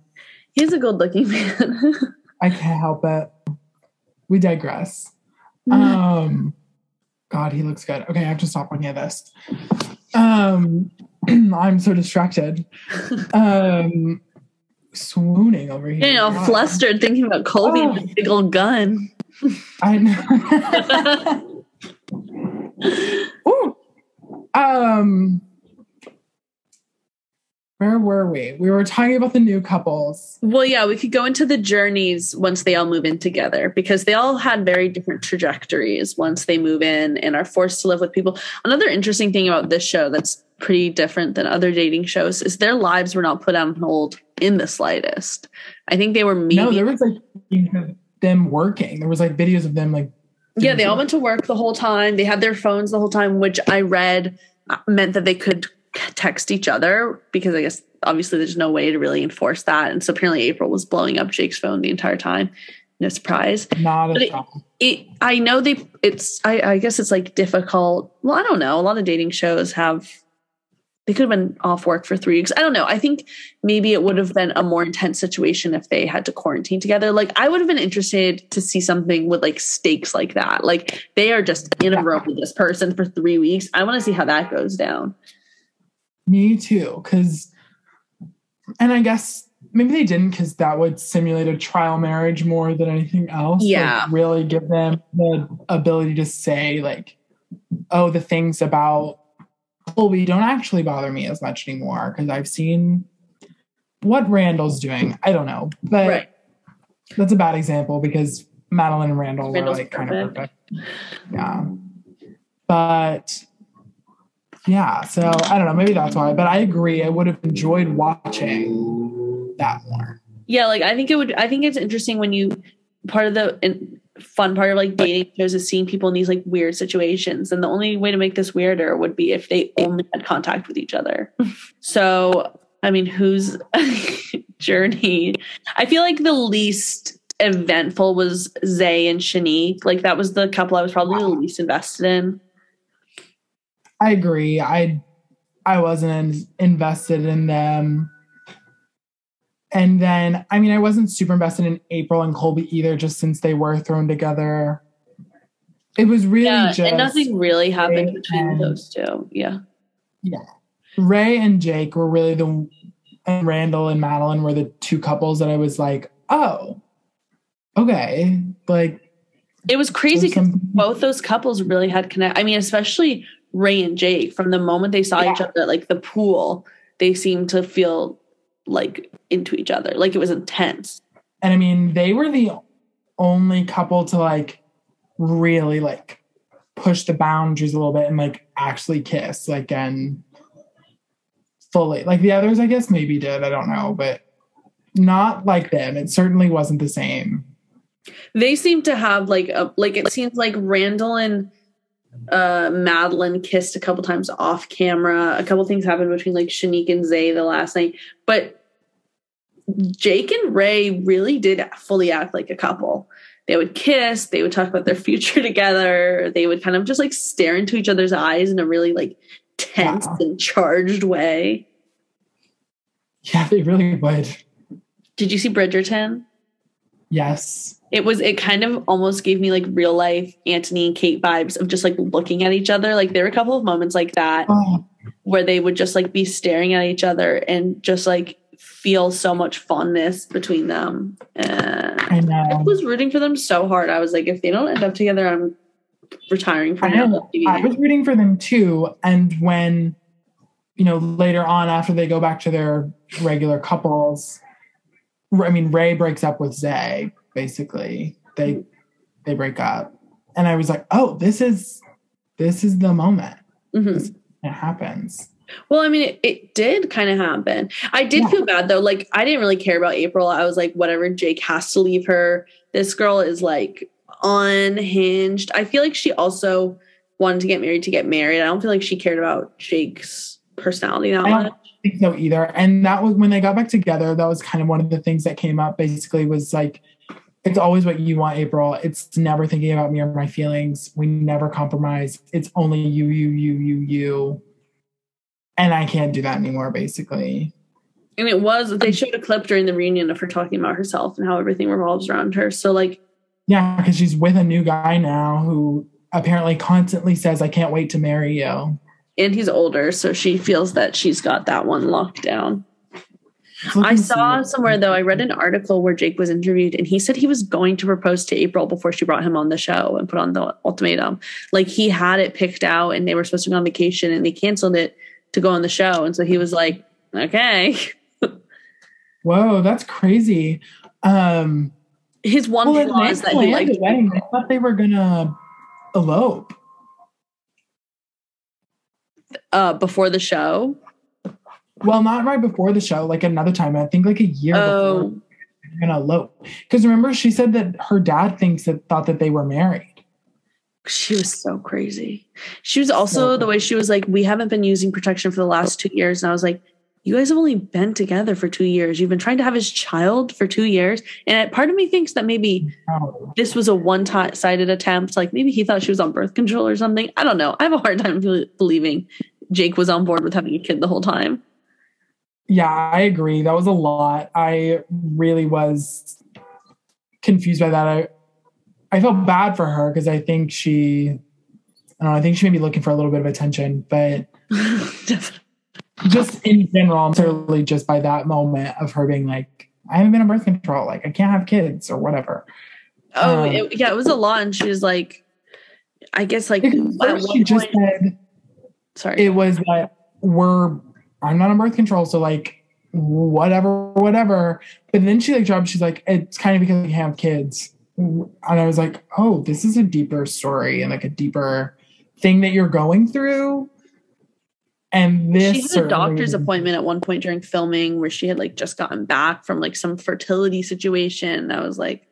He's a good looking man. I can't help it. We digress. Um, God, he looks good. Okay, I have to stop looking at this. Um, I'm so distracted. Um, swooning over here. you know, God. flustered thinking about Colby and Oh. his big old gun. I know. Ooh. Um, where were we? We were talking about the new couples. Well, yeah, we could go into the journeys once they all move in together because they all had very different trajectories once they move in and are forced to live with people. Another interesting thing about this show that's pretty different than other dating shows is their lives were not put on hold in the slightest. I think they were maybe No, there was like them working. There was like videos of them like Yeah, they all went to work the whole time. They had their phones the whole time, which I read uh, meant that they could text each other because I guess obviously there's no way to really enforce that. And so apparently April was blowing up Jake's phone the entire time. No surprise. not a it- It I know they it's I, I guess it's like difficult. Well, I don't know. A lot of dating shows have they could have been off work for three weeks. I don't know. I think maybe it would have been a more intense situation if they had to quarantine together. Like I would have been interested to see something with like stakes like that. Like they are just in a room with this person for three weeks. I want to see how that goes down. Me too, because and I guess maybe they didn't because that would simulate a trial marriage more than anything else. Like, Yeah. really give them the ability to say like, oh, the things about Colby don't actually bother me as much anymore because I've seen what Randall's doing. I don't know, but Right. that's a bad example because Madeline and Randall Randall's were like kind of perfect. perfect. Yeah. But yeah, so I don't know, maybe that's why, but I agree. I would have enjoyed watching that more. Yeah, like I think it would. I think it's interesting when you part of the fun part of like dating shows is seeing people in these like weird situations, and the only way to make this weirder would be if they only had contact with each other. so, I mean, whose journey? I feel like the least eventful was Zay and Shanique. Like that was the couple I was probably the least invested in. I agree. I I wasn't invested in them. And then, I mean, I wasn't super invested in April and Colby either, just since they were thrown together. It was really yeah, just and nothing really happened Rae between and- those two. Yeah. Yeah. Rae and Jake were really the and Randall and Madeline were the two couples that I was like, oh, okay. Like It was crazy because some- both those couples really had connect. I mean, especially Rae and Jake. From the moment they saw each other, at, like the pool, they seemed to feel like into each other. Like it was intense. and I mean, they were the only couple to like really like push the boundaries a little bit and like actually kiss, like and fully. Like the others, I guess maybe did. I don't know, but not like them. It certainly wasn't the same. They seem to have like a like it seems like Randall and uh Madeline kissed a couple times off camera. A couple things happened between like Shanique and Zay the last night, but Jake and Rae really did fully act like a couple. They would kiss, they would talk about their future together, they would kind of just like stare into each other's eyes in a really like tense Wow. and charged way. Yeah, they really would. Did you see Bridgerton? Yes. it was it kind of almost gave me like real life Anthony and Kate vibes of just like looking at each other. Like there were a couple of moments like that Oh, where they would just like be staring at each other and just like feel so much fondness between them. And I I was rooting for them so hard. I was like, if they don't end up together, I'm retiring from know. I was rooting for them too. And when, you know, later on after they go back to their regular couples, I mean, Rae breaks up with Zay, basically. They they break up. And I was like, oh, this is this is the moment. Mhm. It happens. Well, I mean, it, it did kind of happen. I did Yeah. feel bad though. Like, I didn't really care about April. I was like, whatever, Jake has to leave her. This girl is like unhinged. I feel like she also wanted to get married to get married. I don't feel like she cared about Jake's personality that I don't much. think so either. And that was when they got back together, that was kind of one of the things that came up basically was like, it's always what you want, April. It's never thinking about me or my feelings. We never compromise. It's only you, you, you, you, you. And I can't do that anymore, basically. And it was, they showed a clip during the reunion of her talking about herself and how everything revolves around her. So, like, Yeah, because she's with a new guy now who apparently constantly says, I can't wait to marry you. and he's older. So she feels that she's got that one locked down. I saw somewhere though, I read an article where Jake was interviewed and he said he was going to propose to April before she brought him on the show and put on the ultimatum. Like he had it picked out and they were supposed to go on vacation and they canceled it to go on the show. And so he was like, okay. Whoa, that's crazy. Um, His one well, flaw is that he liked the wedding. I thought they were gonna elope. uh, before the show. Well, not right before the show, like another time. I think like a year before Oh, they're gonna elope. Because remember, she said that her dad thinks that thought that they were married. She was so crazy. She was also So the way she was like, we haven't been using protection for the last two years. And I was like, you guys have only been together for two years. You've been trying to have his child for two years. And part of me thinks that maybe this was a one sided attempt. Like maybe he thought she was on birth control or something. I don't know. I have a hard time believing Jake was on board with having a kid the whole time. yeah, I agree. That was a lot. I really was confused by that. I I felt bad for her because I think she, I don't know. I think she may be looking for a little bit of attention, but just in general, certainly just by that moment of her being like, I haven't been on birth control, like I can't have kids or whatever. Oh, Um, it, yeah, it was a lot. And she was like, I guess like, at first one she just point- said sorry. it was that we're I'm not on birth control, so like whatever, whatever. But then she like dropped, she's like, it's kind of because we have kids. And I was like, oh, this is a deeper story and like a deeper thing that you're going through. And this she had a doctor's appointment at one point during filming where she had like just gotten back from like some fertility situation. I was like,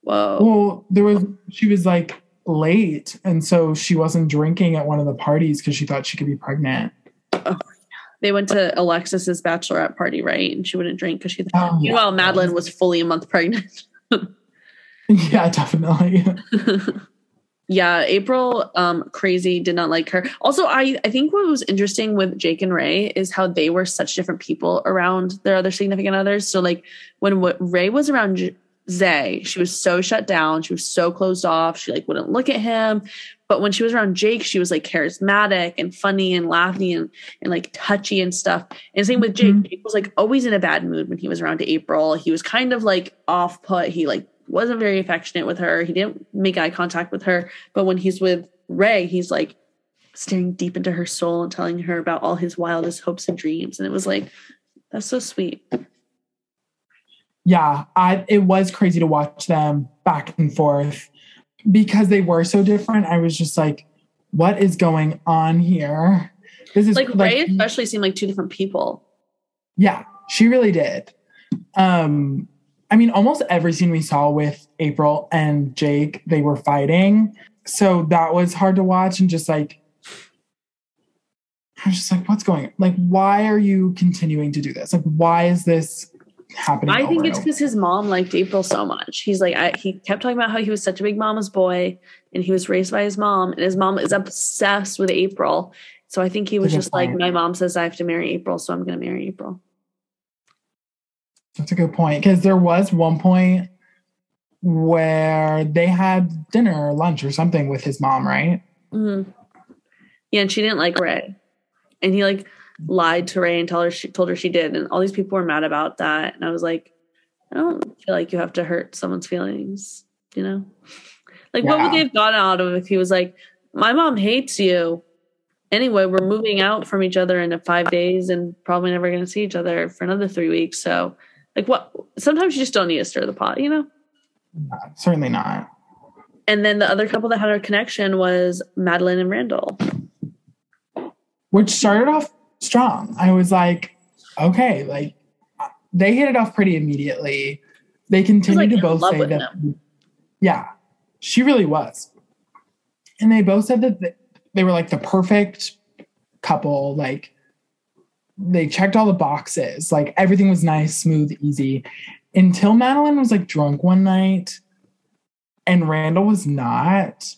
whoa. Well, there was oh. she was like late, and so she wasn't drinking at one of the parties because she thought she could be pregnant. Oh, They went to Alexis's bachelorette party, right? And she wouldn't drink because she. Oh, yeah. Meanwhile, Madeline was fully a month pregnant. Yeah, definitely. yeah, April, um, crazy, did not like her. Also, I I think what was interesting with Jake and Rae is how they were such different people around their other significant others. So like when what Rae was around J- Zay, she was so shut down. She was so closed off. She like wouldn't look at him. But when she was around Jake, she was like charismatic and funny and laughing and, and like touchy and stuff. And same with Jake. Mhm. Jake was like always in a bad mood when he was around April. He was kind of like off put. He like wasn't very affectionate with her. He didn't make eye contact with her. But when he's with Rae, he's like staring deep into her soul and telling her about all his wildest hopes and dreams. And it was like, that's so sweet. yeah, I it was crazy to watch them back and forth because they were so different. I was just like, what is going on here? This is Like Rae especially seemed like two different people. Yeah, she really did. Um, I mean, almost every scene we saw with April and Jake, they were fighting. So that was hard to watch and just like I was just like, what's going on? Like, why are you continuing to do this? Like, why is this happening? I think it's because his mom liked April so much. He's like, I, he kept talking about how he was such a big mama's boy and he was raised by his mom, and his mom is obsessed with April. So I think he was just like, my mom says I have to marry April, so I'm going to marry April. That's a good point. Because there was one point where they had dinner or lunch or something with his mom, right? Mhm. Yeah, and she didn't like Rae, and he like lied to Rae and told her she told her she did, and all these people were mad about that. And I was like, I don't feel like you have to hurt someone's feelings, you know? Like, what would they have gotten out of if he was like, my mom hates you. Anyway, we're moving out from each other in five days and probably never going to see each other for another three weeks. So, like, what? Sometimes you just don't need to stir the pot, you know? No, certainly not. And then the other couple that had a connection was Madeline and Randall. which started off strong. I was like, okay, like they hit it off pretty immediately. They continued like, to both say that, yeah, she really was. And they both said that they were like the perfect couple. Like they checked all the boxes. Like everything was nice, smooth, easy. Until Madeline was like drunk one night and Randall was not.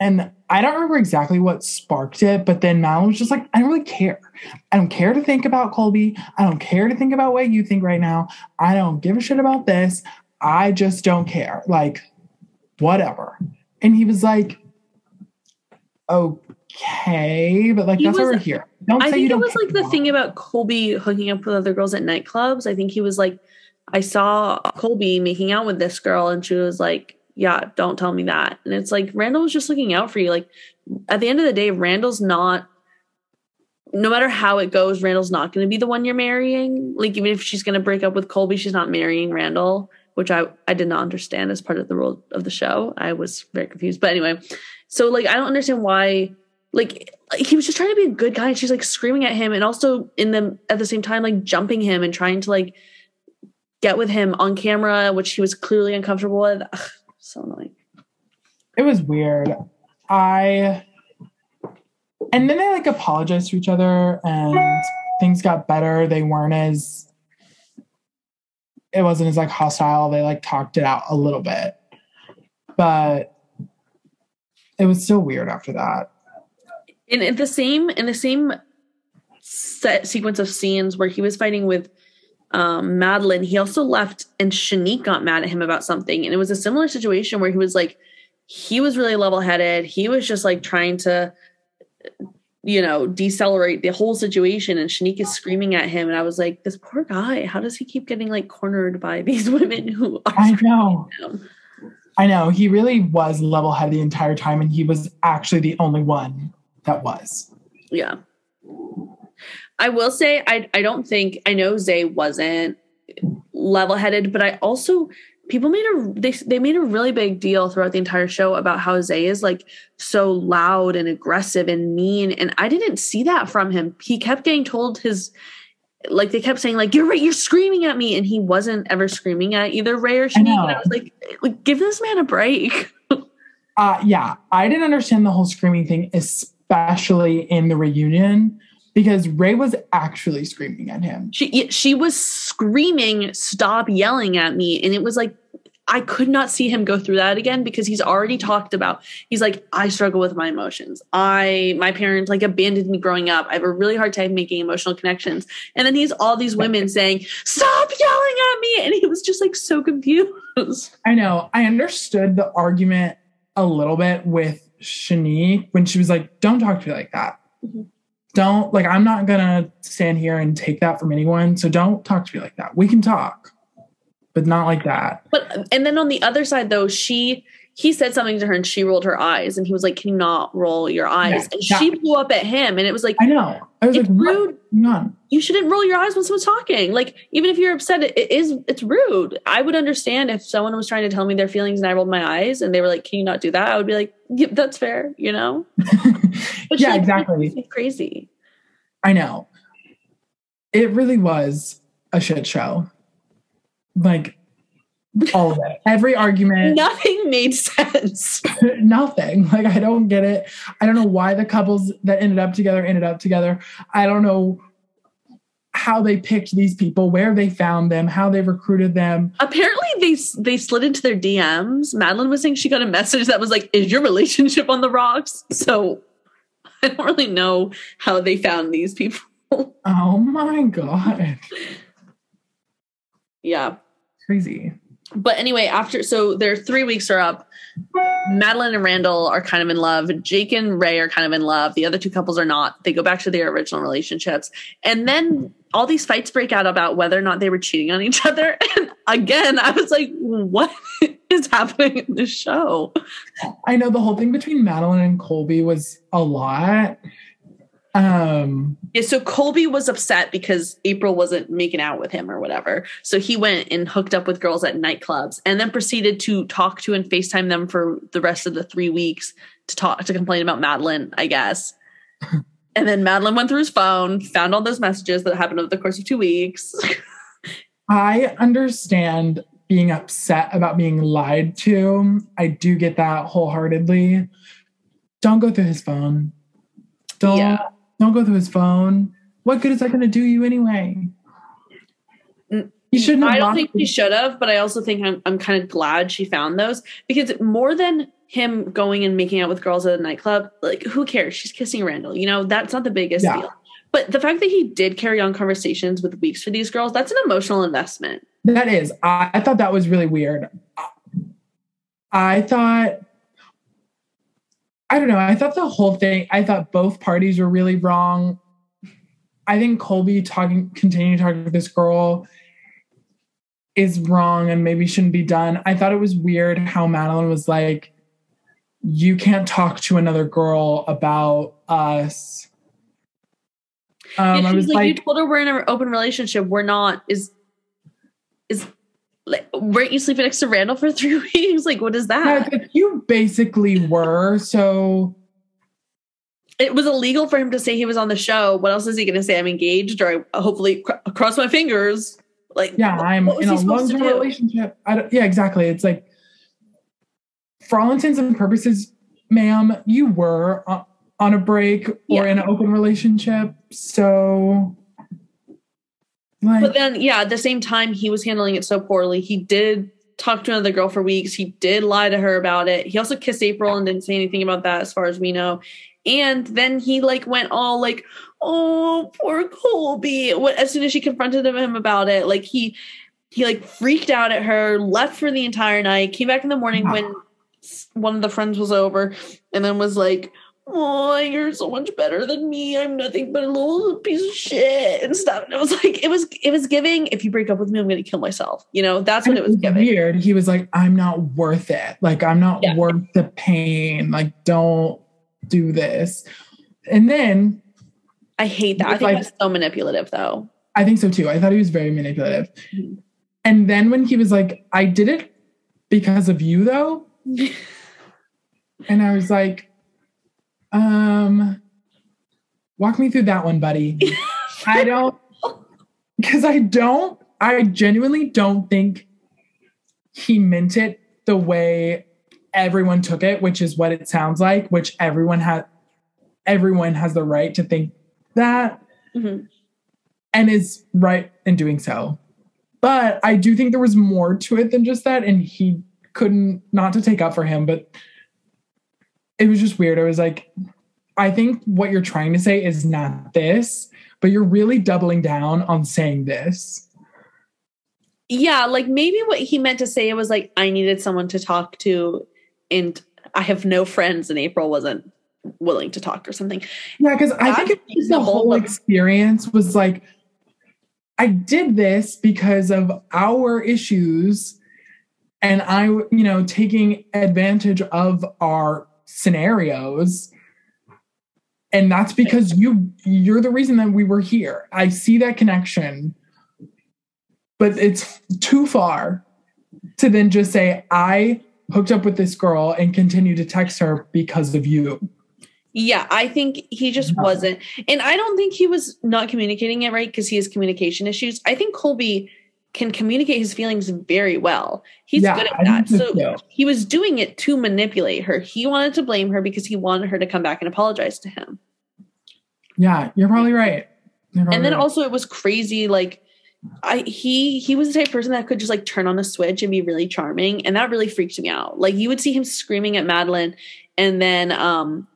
And I don't remember exactly what sparked it, but then Madeline was just like, I don't really care. I don't care to think about Colby. I don't care to think about what you think right now. I don't give a shit about this. I just don't care. Like, whatever. And he was like, okay, but like, He that's why was- we're here. Don't I think it was like the thing about Colby hooking up with other girls at nightclubs. I think he was like, I saw Colby making out with this girl, and she was like, Yeah, don't tell me that. And it's like, Randall was just looking out for you. Like, at the end of the day, Randall's not, no matter how it goes, Randall's not going to be the one you're marrying. Like, even if she's going to break up with Colby, she's not marrying Randall, which I, I did not understand as part of the rule of the show. I was very confused. But anyway, so like, I don't understand why like he was just trying to be a good guy and she's like screaming at him and also in the at the same time like jumping him and trying to like get with him on camera which he was clearly uncomfortable with Ugh, so annoying it was weird. I and then they like apologized to each other and things got better. They weren't as it wasn't as like hostile. They like talked it out a little bit. But it was still weird after that. In, in the same in the same set sequence of scenes where he was fighting with um, Madeline, he also left and Shanique got mad at him about something. And it was a similar situation where he was like, he was really level headed. He was just like trying to, you know, decelerate the whole situation. And Shanique is screaming at him. And I was like, this poor guy, how does he keep getting like cornered by these women who are I know. I know. He really was level headed the entire time and he was actually the only one that was. Yeah. I will say I I don't think I know Zay wasn't level headed, but I also people made a they they made a really big deal throughout the entire show about how Zay is like so loud and aggressive and mean, and I didn't see that from him. He kept getting told his like they kept saying like you're right you're screaming at me and he wasn't ever screaming at either rae or shanique I and i was like, like give this man a break uh yeah i didn't understand the whole screaming thing especially in the reunion because rae was actually screaming at him she she was screaming stop yelling at me and it was like I could not see him go through that again because he's already talked about he's like I struggle with my emotions. I my parents like abandoned me growing up. I have a really hard time making emotional connections. And then he's all these women saying, "Stop yelling at me." And he was just like so confused. I know. I understood the argument a little bit with Shanique when she was like, "Don't talk to me like that." Mm-hmm. Don't like I'm not going to stand here and take that from anyone. So don't talk to me like that. We can talk but not like that. But and then on the other side though, she he said something to her and she rolled her eyes and he was like, Can you not roll your eyes? Yeah, and she blew up at him and it was like I know. I was like, rude. You shouldn't roll your eyes when someone's talking. Like, even if you're upset, it, is it's rude. I would understand if someone was trying to tell me their feelings and I rolled my eyes and they were like, Can you not do that? I would be like, yeah, that's fair, you know? But yeah, exactly. Crazy. I know. It really was a shit show like all of it. Every argument. Nothing made sense. nothing. Like I don't get it. I don't know why the couples that ended up together ended up together. I don't know how they picked these people, where they found them, how they recruited them. Apparently they they slid into their DMs. Madeline was saying she got a message that was like, "Is your relationship on the rocks?" So I don't really know how they found these people. Oh my god yeah crazy but anyway after so their three weeks are up. Madeline and randall are kind of in love. Jake and rae are kind of in love. The other two couples are not. They go back to their original relationships. And then all these fights break out about whether or not they were cheating on each other. And again i was like what is happening in this show? I know the whole thing between madeline and colby was a lot um yeah, so Colby was upset because April wasn't making out with him or whatever. So he went and hooked up with girls at nightclubs and then proceeded to talk to and FaceTime them for the rest of the three weeks to talk to complain about Madeline, I guess. and then Madeline went through his phone, found all those messages that happened over the course of two weeks. I understand being upset about being lied to. I do get that wholeheartedly. Don't go through his phone. Don't yeah don't go through his phone. What good is that going to do you anyway? Mm, you shouldn't. I don't think she should have, but I also think I'm I'm kind of glad she found those because more than him going and making out with girls at a nightclub, like who cares? She's kissing Randall. You know that's not the biggest yeah. deal. But the fact that he did carry on conversations with weeks for these girls, that's an emotional investment. That is. I, I thought that was really weird. I thought I don't know. I thought the whole thing, I thought both parties were really wrong. I think Colby talking, continuing to talk to this girl is wrong and maybe shouldn't be done. I thought it was weird how Madeline was like, you can't talk to another girl about us. Um, yeah, I was like, like, you told her we're in an open relationship. We're not. Is is like weren't you sleeping next to Randall for three weeks? Like, what is that? Yeah, you basically were. So it was illegal for him to say he was on the show. What else is he going to say? I'm engaged, or I hopefully cr- cross my fingers. Like, yeah, I'm in a long term relationship. I yeah, exactly. It's like, for all intents and purposes, ma'am, you were uh, on a break or yeah. in an open relationship. So like, but then, yeah, at the same time, he was handling it so poorly. He did talk to another girl for weeks. He did lie to her about it. He also kissed April and didn't say anything about that, as far as we know. And then he like went all like, "Oh, poor Colby." As soon as she confronted him about it, like he he like freaked out at her, left for the entire night, came back in the morning when one of the friends was over, and then was like, oh, you're so much better than me. I'm nothing but a little piece of shit and stuff. And it was like, it was, it was giving, if you break up with me, I'm going to kill myself. You know, that's what it was, it was giving. Weird. He was like, I'm not worth it. Like, I'm not yeah. worth the pain. Like, don't do this. And then I hate that. I think like, that's so manipulative though. I think so too. I thought he was very manipulative. Mm-hmm. And then when he was like, I did it because of you though? and I was like, um, walk me through that one, buddy. I don't, because I don't, I genuinely don't think he meant it the way everyone took it, which is what it sounds like, which everyone had, everyone has the right to think that Mhm. and is right in doing so. But I do think there was more to it than just that. And he couldn't, not to take up for him, but it was just weird. I was like, I think what you're trying to say is not this, but you're really doubling down on saying this. Yeah, like maybe what he meant to say was like I needed someone to talk to and I have no friends and April wasn't willing to talk or something. Yeah, because I think That's it was the whole experience was like, I did this because of our issues, and I, you know, taking advantage of our scenarios. And that's because you you're the reason that we were here. I see that connection. But it's too far to then just say I hooked up with this girl and continue to text her because of you. Yeah, I think he just wasn't. And I don't think he was not communicating it right because he has communication issues. I think Colby can communicate his feelings very well. He's Yeah, good at that. so So he was doing it to manipulate her. He wanted to blame her because he wanted her to come back and apologize to him. Yeah, you're probably right. You're probably and then right. also it was crazy like I he he was the type of person that could just like turn on a switch and be really charming and that really freaked me out. Like you would see him screaming at Madeline and then um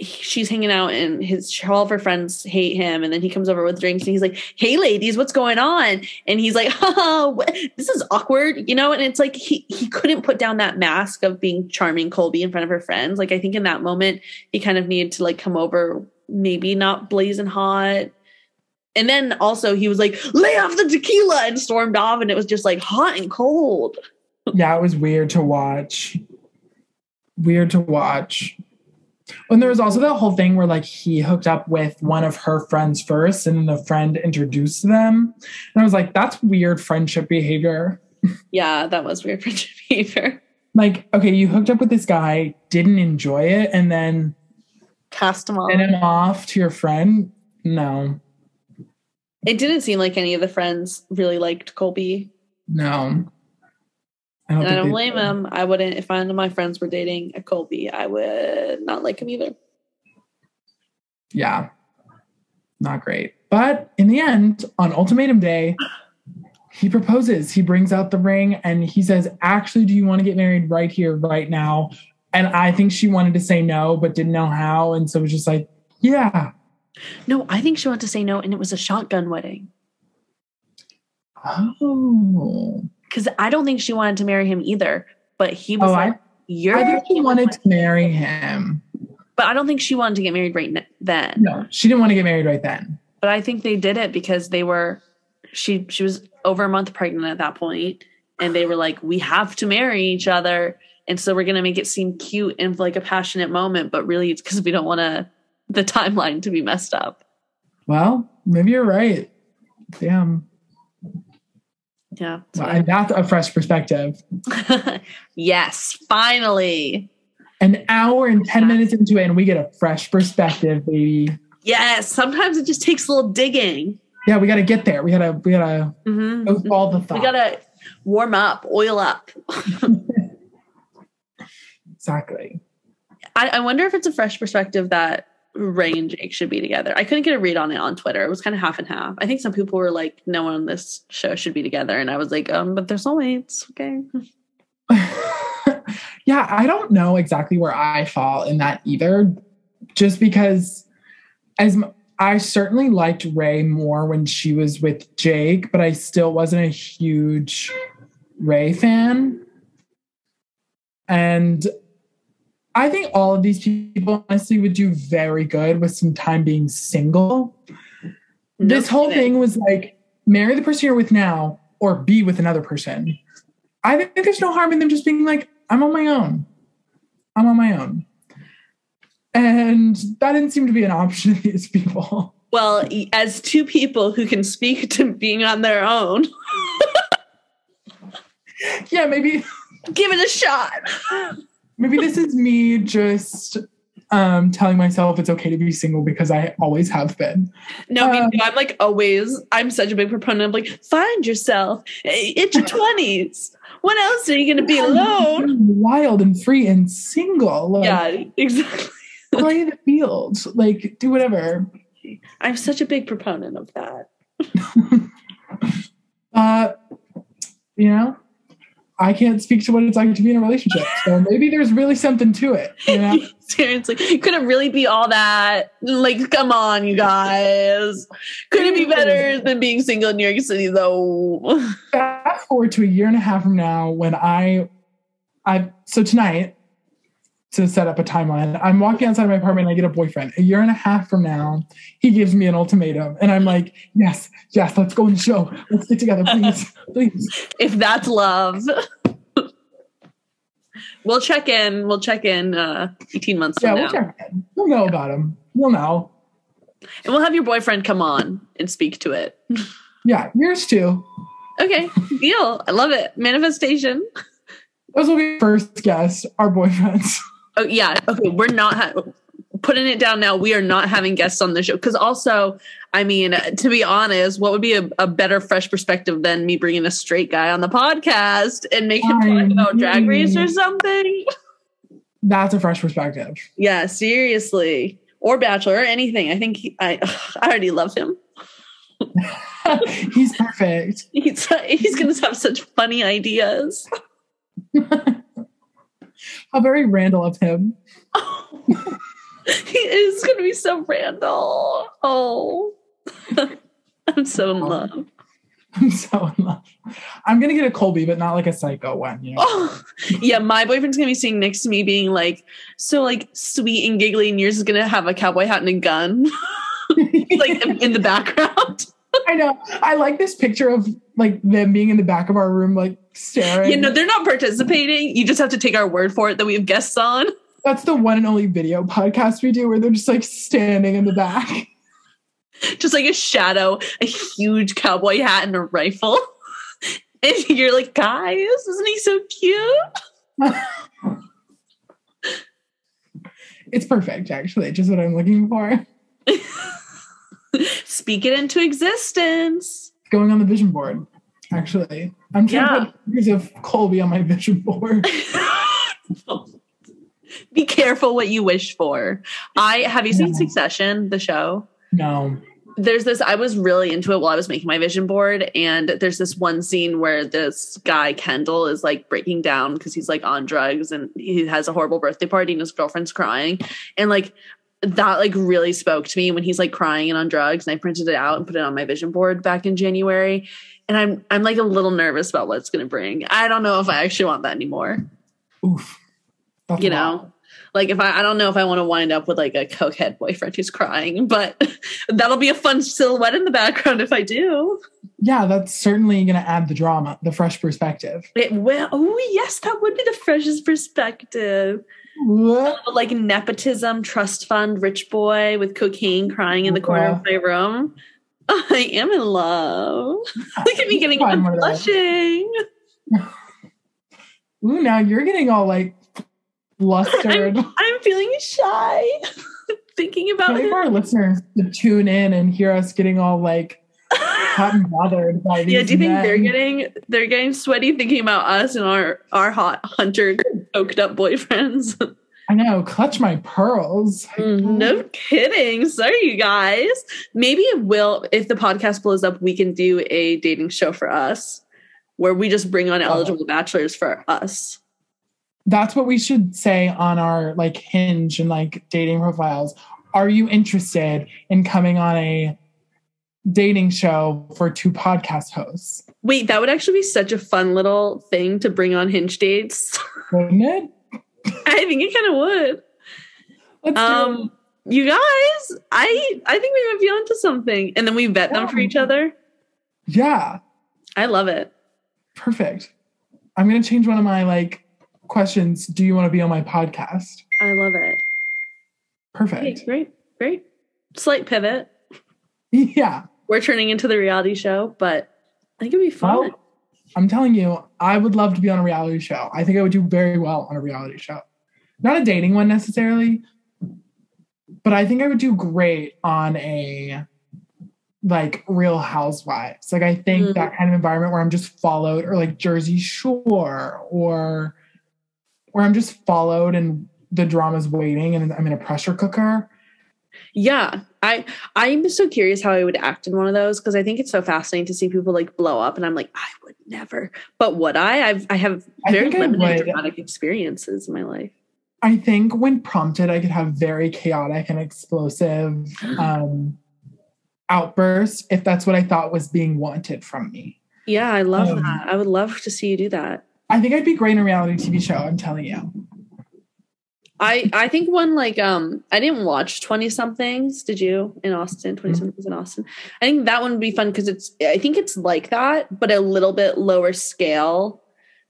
she's hanging out and his all of her friends hate him. And then he comes over with drinks and he's like hey ladies what's going on? And he's like oh, wh- this is awkward you know? And it's like he he couldn't put down that mask of being charming colby in front of her friends. Like i think in that moment he kind of needed to like come over maybe not blazing hot. And then also he was like lay off the tequila and stormed off. And it was just like hot and cold. Yeah, it was weird to watch. Weird to watch. And there was also that whole thing where like he hooked up with one of her friends first and then the friend introduced them. And I was like, that's weird friendship behavior. yeah that was weird friendship behavior Like, okay, you hooked up with this guy, didn't enjoy it, and then cast him off him off to your friend. No, it didn't seem like any of the friends really liked colby no. I And I don't blame him. I wouldn't if one of my friends were dating a Colby, I would not like him either. yeah, not great. But in the end, on ultimatum day, he proposes. He brings out the ring and he says, Actually, do you want to get married right here, right now? And I think she wanted to say no, but didn't know how. And so it was just like, Yeah. No, I think she wanted to say no, and it was a shotgun wedding. Oh. Because I don't think she wanted to marry him either. But he was Oh, like, I, "You're." I think she wanted to marry him. but I don't think she wanted to get married right then. No, she didn't want to get married right then. But I think they did it because they were. She she was over a month pregnant at that point, and they were like, "We have to marry each other." And so we're gonna make it seem cute and like a passionate moment, but really it's because we don't want to the timeline to be messed up. Well, maybe you're right. Damn. Yeah. Well, and that's a fresh perspective. yes, finally. An hour and 10 minutes into it, and we get a fresh perspective, baby. Yes, sometimes it just takes a little digging. Yeah, we gotta get there. We gotta we gotta Mhm. go all the thoughts. We gotta warm up, oil up. exactly. I, I wonder if it's a fresh perspective that Rae and Jake should be together. I couldn't get a read on it on Twitter. It was kind of half and half. I think some people were like, "No one on this show should be together," and I was like, "Um, but they're soulmates." Okay. yeah, I don't know exactly where I fall in that either. Just because as m- I certainly liked Rae more when she was with Jake, but I still wasn't a huge Rae fan. And I think all of these people honestly would do very good with some time being single. No this whole kidding. thing was like marry the person you're with now or be with another person. I think there's no harm in them just being like, I'm on my own. I'm on my own. And that didn't seem to be an option to these people. Well, as two people who can speak to being on their own, yeah, maybe Give it a shot. Maybe this is me just um, telling myself it's okay to be single because I always have been. No, Um, I'm like always. I'm such a big proponent of like find yourself. It's your twenties. When else are you going to be alone? Wild and free and single. Like, Yeah, exactly. play in the field. Like, do whatever. I'm such a big proponent of that. Uh, you know, I can't speak to what it's like to be in a relationship. So maybe there's really something to it. You know? Seriously, could it really be all that? Like, come on, you guys. Could it be better than being single in New York City, though? Fast forward to a year and a half from now when I, I so tonight to set up a timeline, I'm walking outside of my apartment and I get a boyfriend. A year and a half from now, he gives me an ultimatum, and I'm like, yes, yes, let's go on the show. Let's get together, please, please. If that's love. we'll check in. We'll check in uh, 18 months Yeah, we'll now. check in. We'll know about him. We'll know. And we'll have your boyfriend come on and speak to it. Yeah, yours too. Okay, deal. I love it. Manifestation. Those will be first guests, our boyfriends. Oh yeah. Okay, we're not ha- putting it down now. We are not having guests on the show because also, I mean, to be honest, what would be a, a better fresh perspective than me bringing a straight guy on the podcast and make him talk about drag race or something? That's a fresh perspective. Yeah, seriously. Or Bachelor or anything. I think he, I I already love him. He's perfect. He's he's gonna have such funny ideas. How very Randall of him. he is gonna be so Randall. Oh, I'm so in oh. love. I'm so in love. I'm gonna get a Colby, but not like a psycho one. You know? Oh, yeah. My boyfriend's gonna be sitting next to me, being like so like sweet and giggly, and yours is gonna have a cowboy hat and a gun, like in the background. I know. I like this picture of like them being in the back of our room, like staring. You know, they're not participating. You just have to take our word for it that we have guests on. That's the one and only video podcast we do where they're just like standing in the back. Just like a shadow, a huge cowboy hat, and a rifle. And you're like, guys, isn't he so cute? It's perfect, actually. Just what I'm looking for. Speak it into existence. Going on the vision board. Actually, I'm trying Yeah. to put pictures of Colby on my vision board. Be careful what you wish for. I have you seen Yeah. Succession, the show? No. There's this, I was really into it while I was making my vision board. And there's this one scene where this guy, Kendall, is like breaking down because he's like on drugs and he has a horrible birthday party and his girlfriend's crying. And like, that like really spoke to me when he's like crying and on drugs and I printed it out and put it on my vision board back in January and I'm I'm like a little nervous about what it's going to bring. I don't know if I actually want that anymore. Oof. That's You lot. know, like if I I don't know if I want to wind up with like a cokehead boyfriend who's crying, but that'll be a fun silhouette in the background if I do. Yeah, that's certainly going to add the drama, the fresh perspective. It will. Oh yes, that would be the freshest perspective. What? Like nepotism, trust fund, rich boy with cocaine crying in the corner of my room. I am in love. Look at me getting I'm blushing. Ooh, now you're getting all like flustered. I'm feeling shy thinking about it. our listeners to tune in and hear us getting all like and bothered by these. Yeah, do you think they're getting they're getting sweaty thinking about us and our our hot hunter coked up boyfriends? I know, clutch my pearls. Mm, no kidding. Sorry, you guys. Maybe it will if the podcast blows up. We can do a dating show for us where we just bring on oh. eligible bachelors for us. That's what we should say on our like hinge and like dating profiles. Are you interested in coming on a dating show for two podcast hosts? Wait, that would actually be such a fun little thing to bring on hinge dates. Wouldn't it? I think it kind of would. Let's. Um, you guys, I I think we might be onto something, and then we vet them for each other. Yeah, I love it. perfect. I'm gonna change one of my like questions. Do you want to be on my podcast? I love it. Perfect. Okay, great, great. Slight pivot. Yeah. We're turning into the reality show, but I think it'd be fun. Well, I'm telling you, I would love to be on a reality show. I think I would do very well on a reality show. Not a dating one necessarily, but I think I would do great on a like real housewives. Like I think Mhm. that kind of environment where I'm just followed or like Jersey Shore or where I'm just followed and the drama's waiting and I'm in a pressure cooker. Yeah. I I'm so curious how I would act in one of those because I think it's so fascinating to see people like blow up and I'm like, I would never. But would I? I've I have very I limited dramatic experiences in my life. I think when prompted, I could have very chaotic and explosive um, outbursts if that's what I thought was being wanted from me. Yeah, I love Um, that. I would love to see you do that. I think I'd be great in a reality TV show. I'm telling you. I I think one like um I didn't watch 20 somethings. Did you in Austin? 20 somethings in Austin. I think that one would be fun because it's I think it's like that, but a little bit lower scale.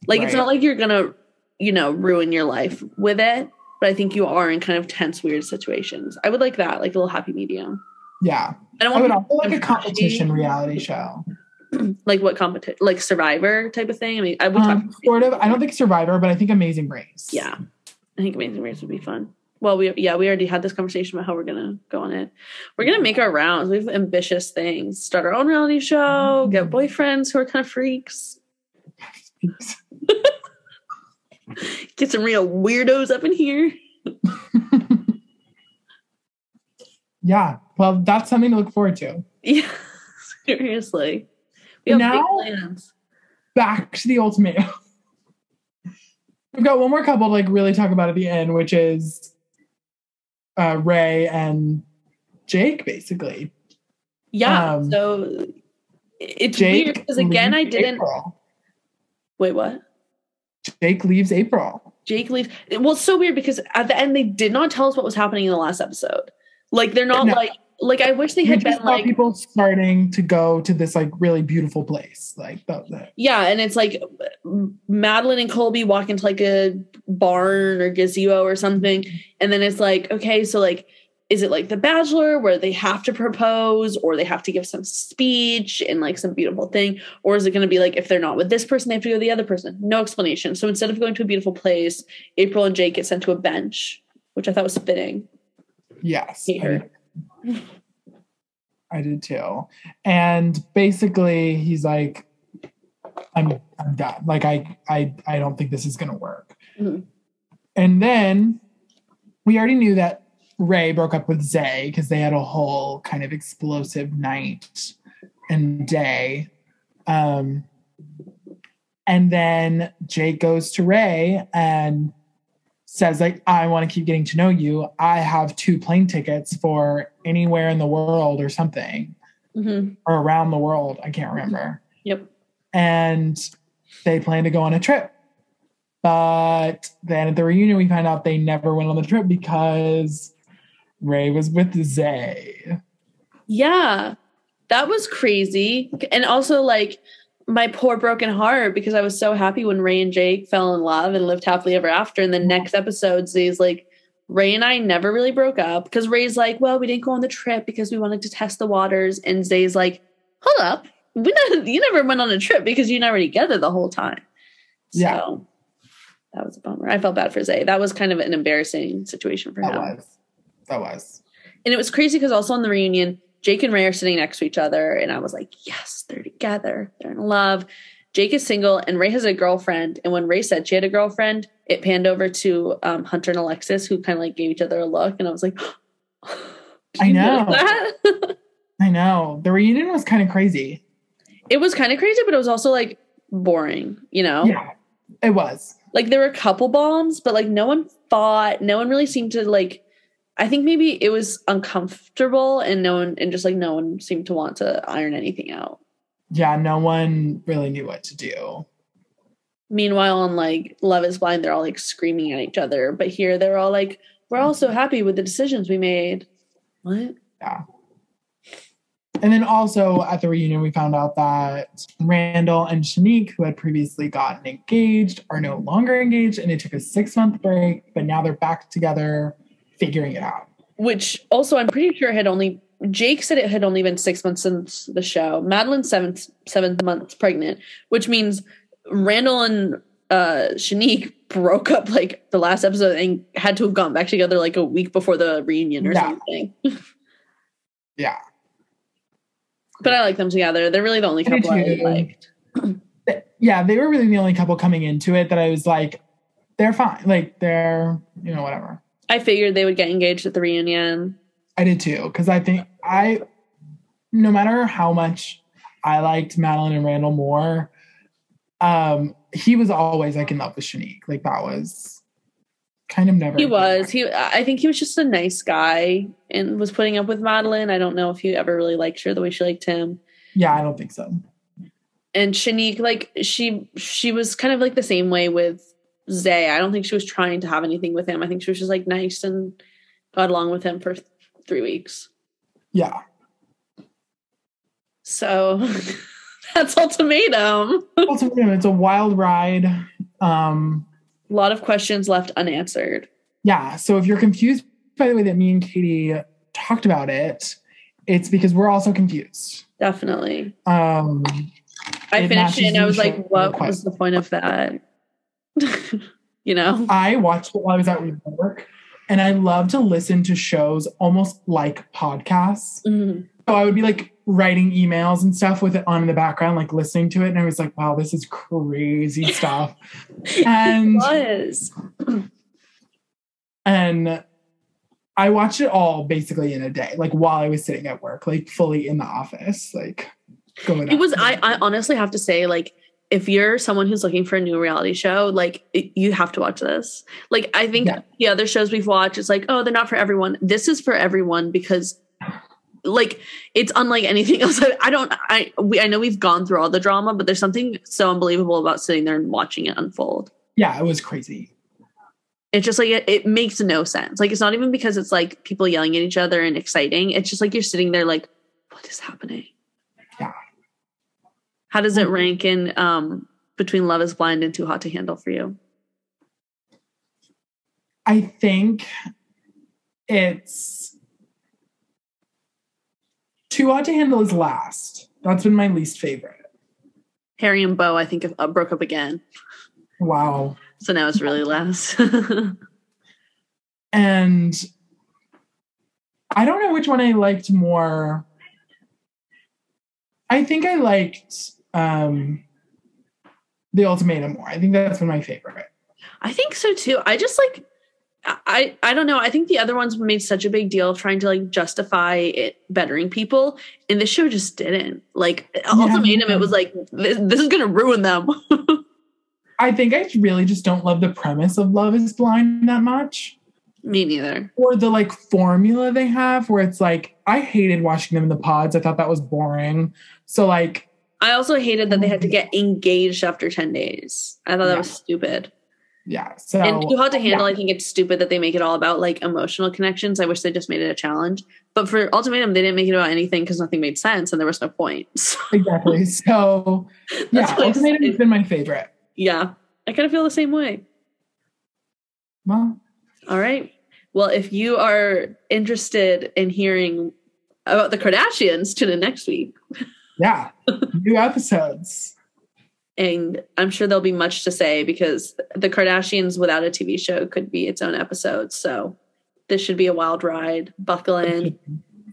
Like it's not like you're gonna, you know, ruin your life with it, but I think you are in kind of tense, weird situations. I would like that, like a little happy medium. Yeah, I don't I would want also like a competition reality show. like what competition like survivor type of thing. I mean I would Um, talk sort of. I don't think Survivor, but I think Amazing Race. Yeah. I think Amazing Race would be fun. Well, we yeah, we already had this conversation about how we're gonna go on it. We're gonna make our rounds. We have ambitious things. Start our own reality show, get boyfriends who are kind of freaks, get some real weirdos up in here. yeah. Well, that's something to look forward to. Yeah. Seriously. We have Now- big plans. Back to the ultimatum. We've got one more couple to like really talk about at the end, which is uh, Rae and Jake, basically. Yeah. Um, so it's Jake weird because again I didn't April. wait, what? Jake leaves April. Jake leaves. Well, it's so weird because at the end they did not tell us what was happening in the last episode. Like they're not No. like like I wish they had been like people starting to go to this like really beautiful place. Like that it. yeah, and it's like Madlin and Colby walk into like a barn or gazebo or something, and then it's like okay, so like is it like The Bachelor where they have to propose or they have to give some speech and like some beautiful thing, or is it going to be like if they're not with this person they have to go with the other person? No explanation. So instead of going to a beautiful place, April and Jake get sent to a bench, which I thought was fitting. Yes. I. I did too. And basically he's like, I'm I'm done. Like I I I don't think this is gonna work. Mhm. And then we already knew that Rae broke up with Zay because they had a whole kind of explosive night and day. Um and then Jake goes to Rae and says like i want to keep getting to know you. I have two plane tickets for anywhere in the world or something. Hmm or around the world i can't remember. Yep. and they plan to go on a trip. But then at the reunion we find out they never went on the trip because rae was with zay. Yeah, that was crazy. And also, like, my poor broken heart because I was so happy when Rae and Jake fell in love and lived happily ever after. And the next episode, Zay's like, Rae and I never really broke up because Rae's like, well, we didn't go on the trip because we wanted to test the waters. And Zay's like, hold up. We not, you never went on a trip because you never together the whole time. Yeah. So that was a bummer. I felt bad for Zay. That was kind of an embarrassing situation for that him. was that was And it was crazy because also on the reunion, Jake and Rae are sitting next to each other. And I was like, yes, they're together. They're in love. Jake is single and Rae has a girlfriend. And when Rae said she had a girlfriend, it panned over to um, Hunter and Alexis, who kind of like gave each other a look. And I was like, I know. i know the reunion was kind of crazy it was kind of crazy, but it was also like boring, you know? yeah it was Like there were a couple bombs, but like no one fought. No one really seemed to like. I think maybe it was uncomfortable, and no one, and just like no one seemed to want to iron anything out. yeah no one really knew what to do Meanwhile, on like Love is Blind, they're all like screaming at each other. But here they're all like, we're all so happy with the decisions we made. What? Yeah. And then also at the reunion, we found out that Randall and Shanique, who had previously gotten engaged, are no longer engaged and it took a six month break, but now they're back together figuring it out. Which also, I'm pretty sure had only Jake said it had only been six months since the show. Madlin seventh seventh months pregnant, which means Randall and uh Shanique broke up like the last episode and had to have gone back together like a week before the reunion or something. Yeah. But I like them together. They're really the only couple I too. liked. Yeah, they were really the only couple coming into it that I was like, they're fine. Like they're, you know, whatever. I figured they would get engaged at the reunion. I did too, because I think I, no matter how much I liked Madlin and Randall more, um, he was always like in love with Shanique. Like that was kind of never. He was. He I think he was just a nice guy and was putting up with Madlin. I don't know if he ever really liked her the way she liked him. Yeah, I don't think so. and Shanique, like she she was kind of like the same way with Zay. I don't think she was trying to have anything with him. I think she was just like nice and got along with him for th- three weeks. Yeah. So that's ultimatum. Ultimately, it's a wild ride. Um, A lot of questions left unanswered. yeah. So if you're confused by the way that me and Katy talked about it, it's because we're also confused. Definitely. Um, I finished it and I was like, what was the point of that? you know? I watched it while I was at work, and I love to listen to shows almost like podcasts. Mhm. So I would be like writing emails and stuff with it on in the background, like listening to it, and I was like, "Wow, this is crazy stuff." and was. and I watched it all basically in a day, like while I was sitting at work, like fully in the office, like going. It was I, I honestly have to say like if you're someone who's looking for a new reality show like it, you have to watch this like i think Yeah. the other shows we've watched it's like oh they're not for everyone this is for everyone because like it's unlike anything else i, I don't i we, i know we've gone through all the drama but there's something so unbelievable about sitting there and watching it unfold yeah, it was crazy. it's just like it, it makes no sense like it's not even because it's like people yelling at each other and exciting it's just like you're sitting there like what is happening. How does it rank in um between love is blind and too hot to handle for you I think it's too hot to handle is last. That's been my least favorite. harry and Beaux i think uh, broke up again Wow. so now it's really last. And I don't know which one I liked more. I think I liked um the ultimatum more. I think that's been my favorite. I think so too. I just like I I don't know. I think the other ones made such a big deal of trying to like justify it bettering people, and the show just didn't. Like ultimatum, it was like this, this is gonna ruin them. I think I really just don't love the premise of Love is Blind that much. Me neither. Or the like formula they have where it's like I hated watching them in the pods. I thought that was boring. So like I also hated that they had to mm-hmm. get engaged after ten days. I thought that was stupid. yeah. So and too hot to handle. yeah. I think it's stupid that they make it all about like emotional connections. I wish they just made it a challenge. But for ultimatum, they didn't make it about anything because nothing made sense and there was no point. So, exactly. So yeah, That's why it's- ultimatum has been my favorite. yeah, I kind of feel the same way. Well, All right. Well, if you are interested in hearing about the Kardashians, tune in next week. Yeah, new episodes. And I'm sure there'll be much to say because the Kardashians without a TV show could be its own episode. So this should be a wild ride. Buckle in.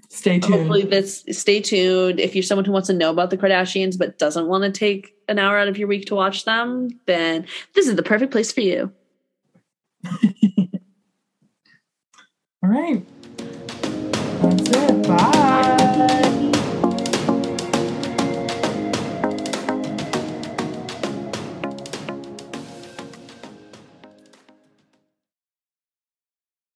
Stay tuned. Hopefully, this stay tuned. If you're someone who wants to know about the Kardashians but doesn't want to take an hour out of your week to watch them, then this is the perfect place for you. All right. That's it. Bye.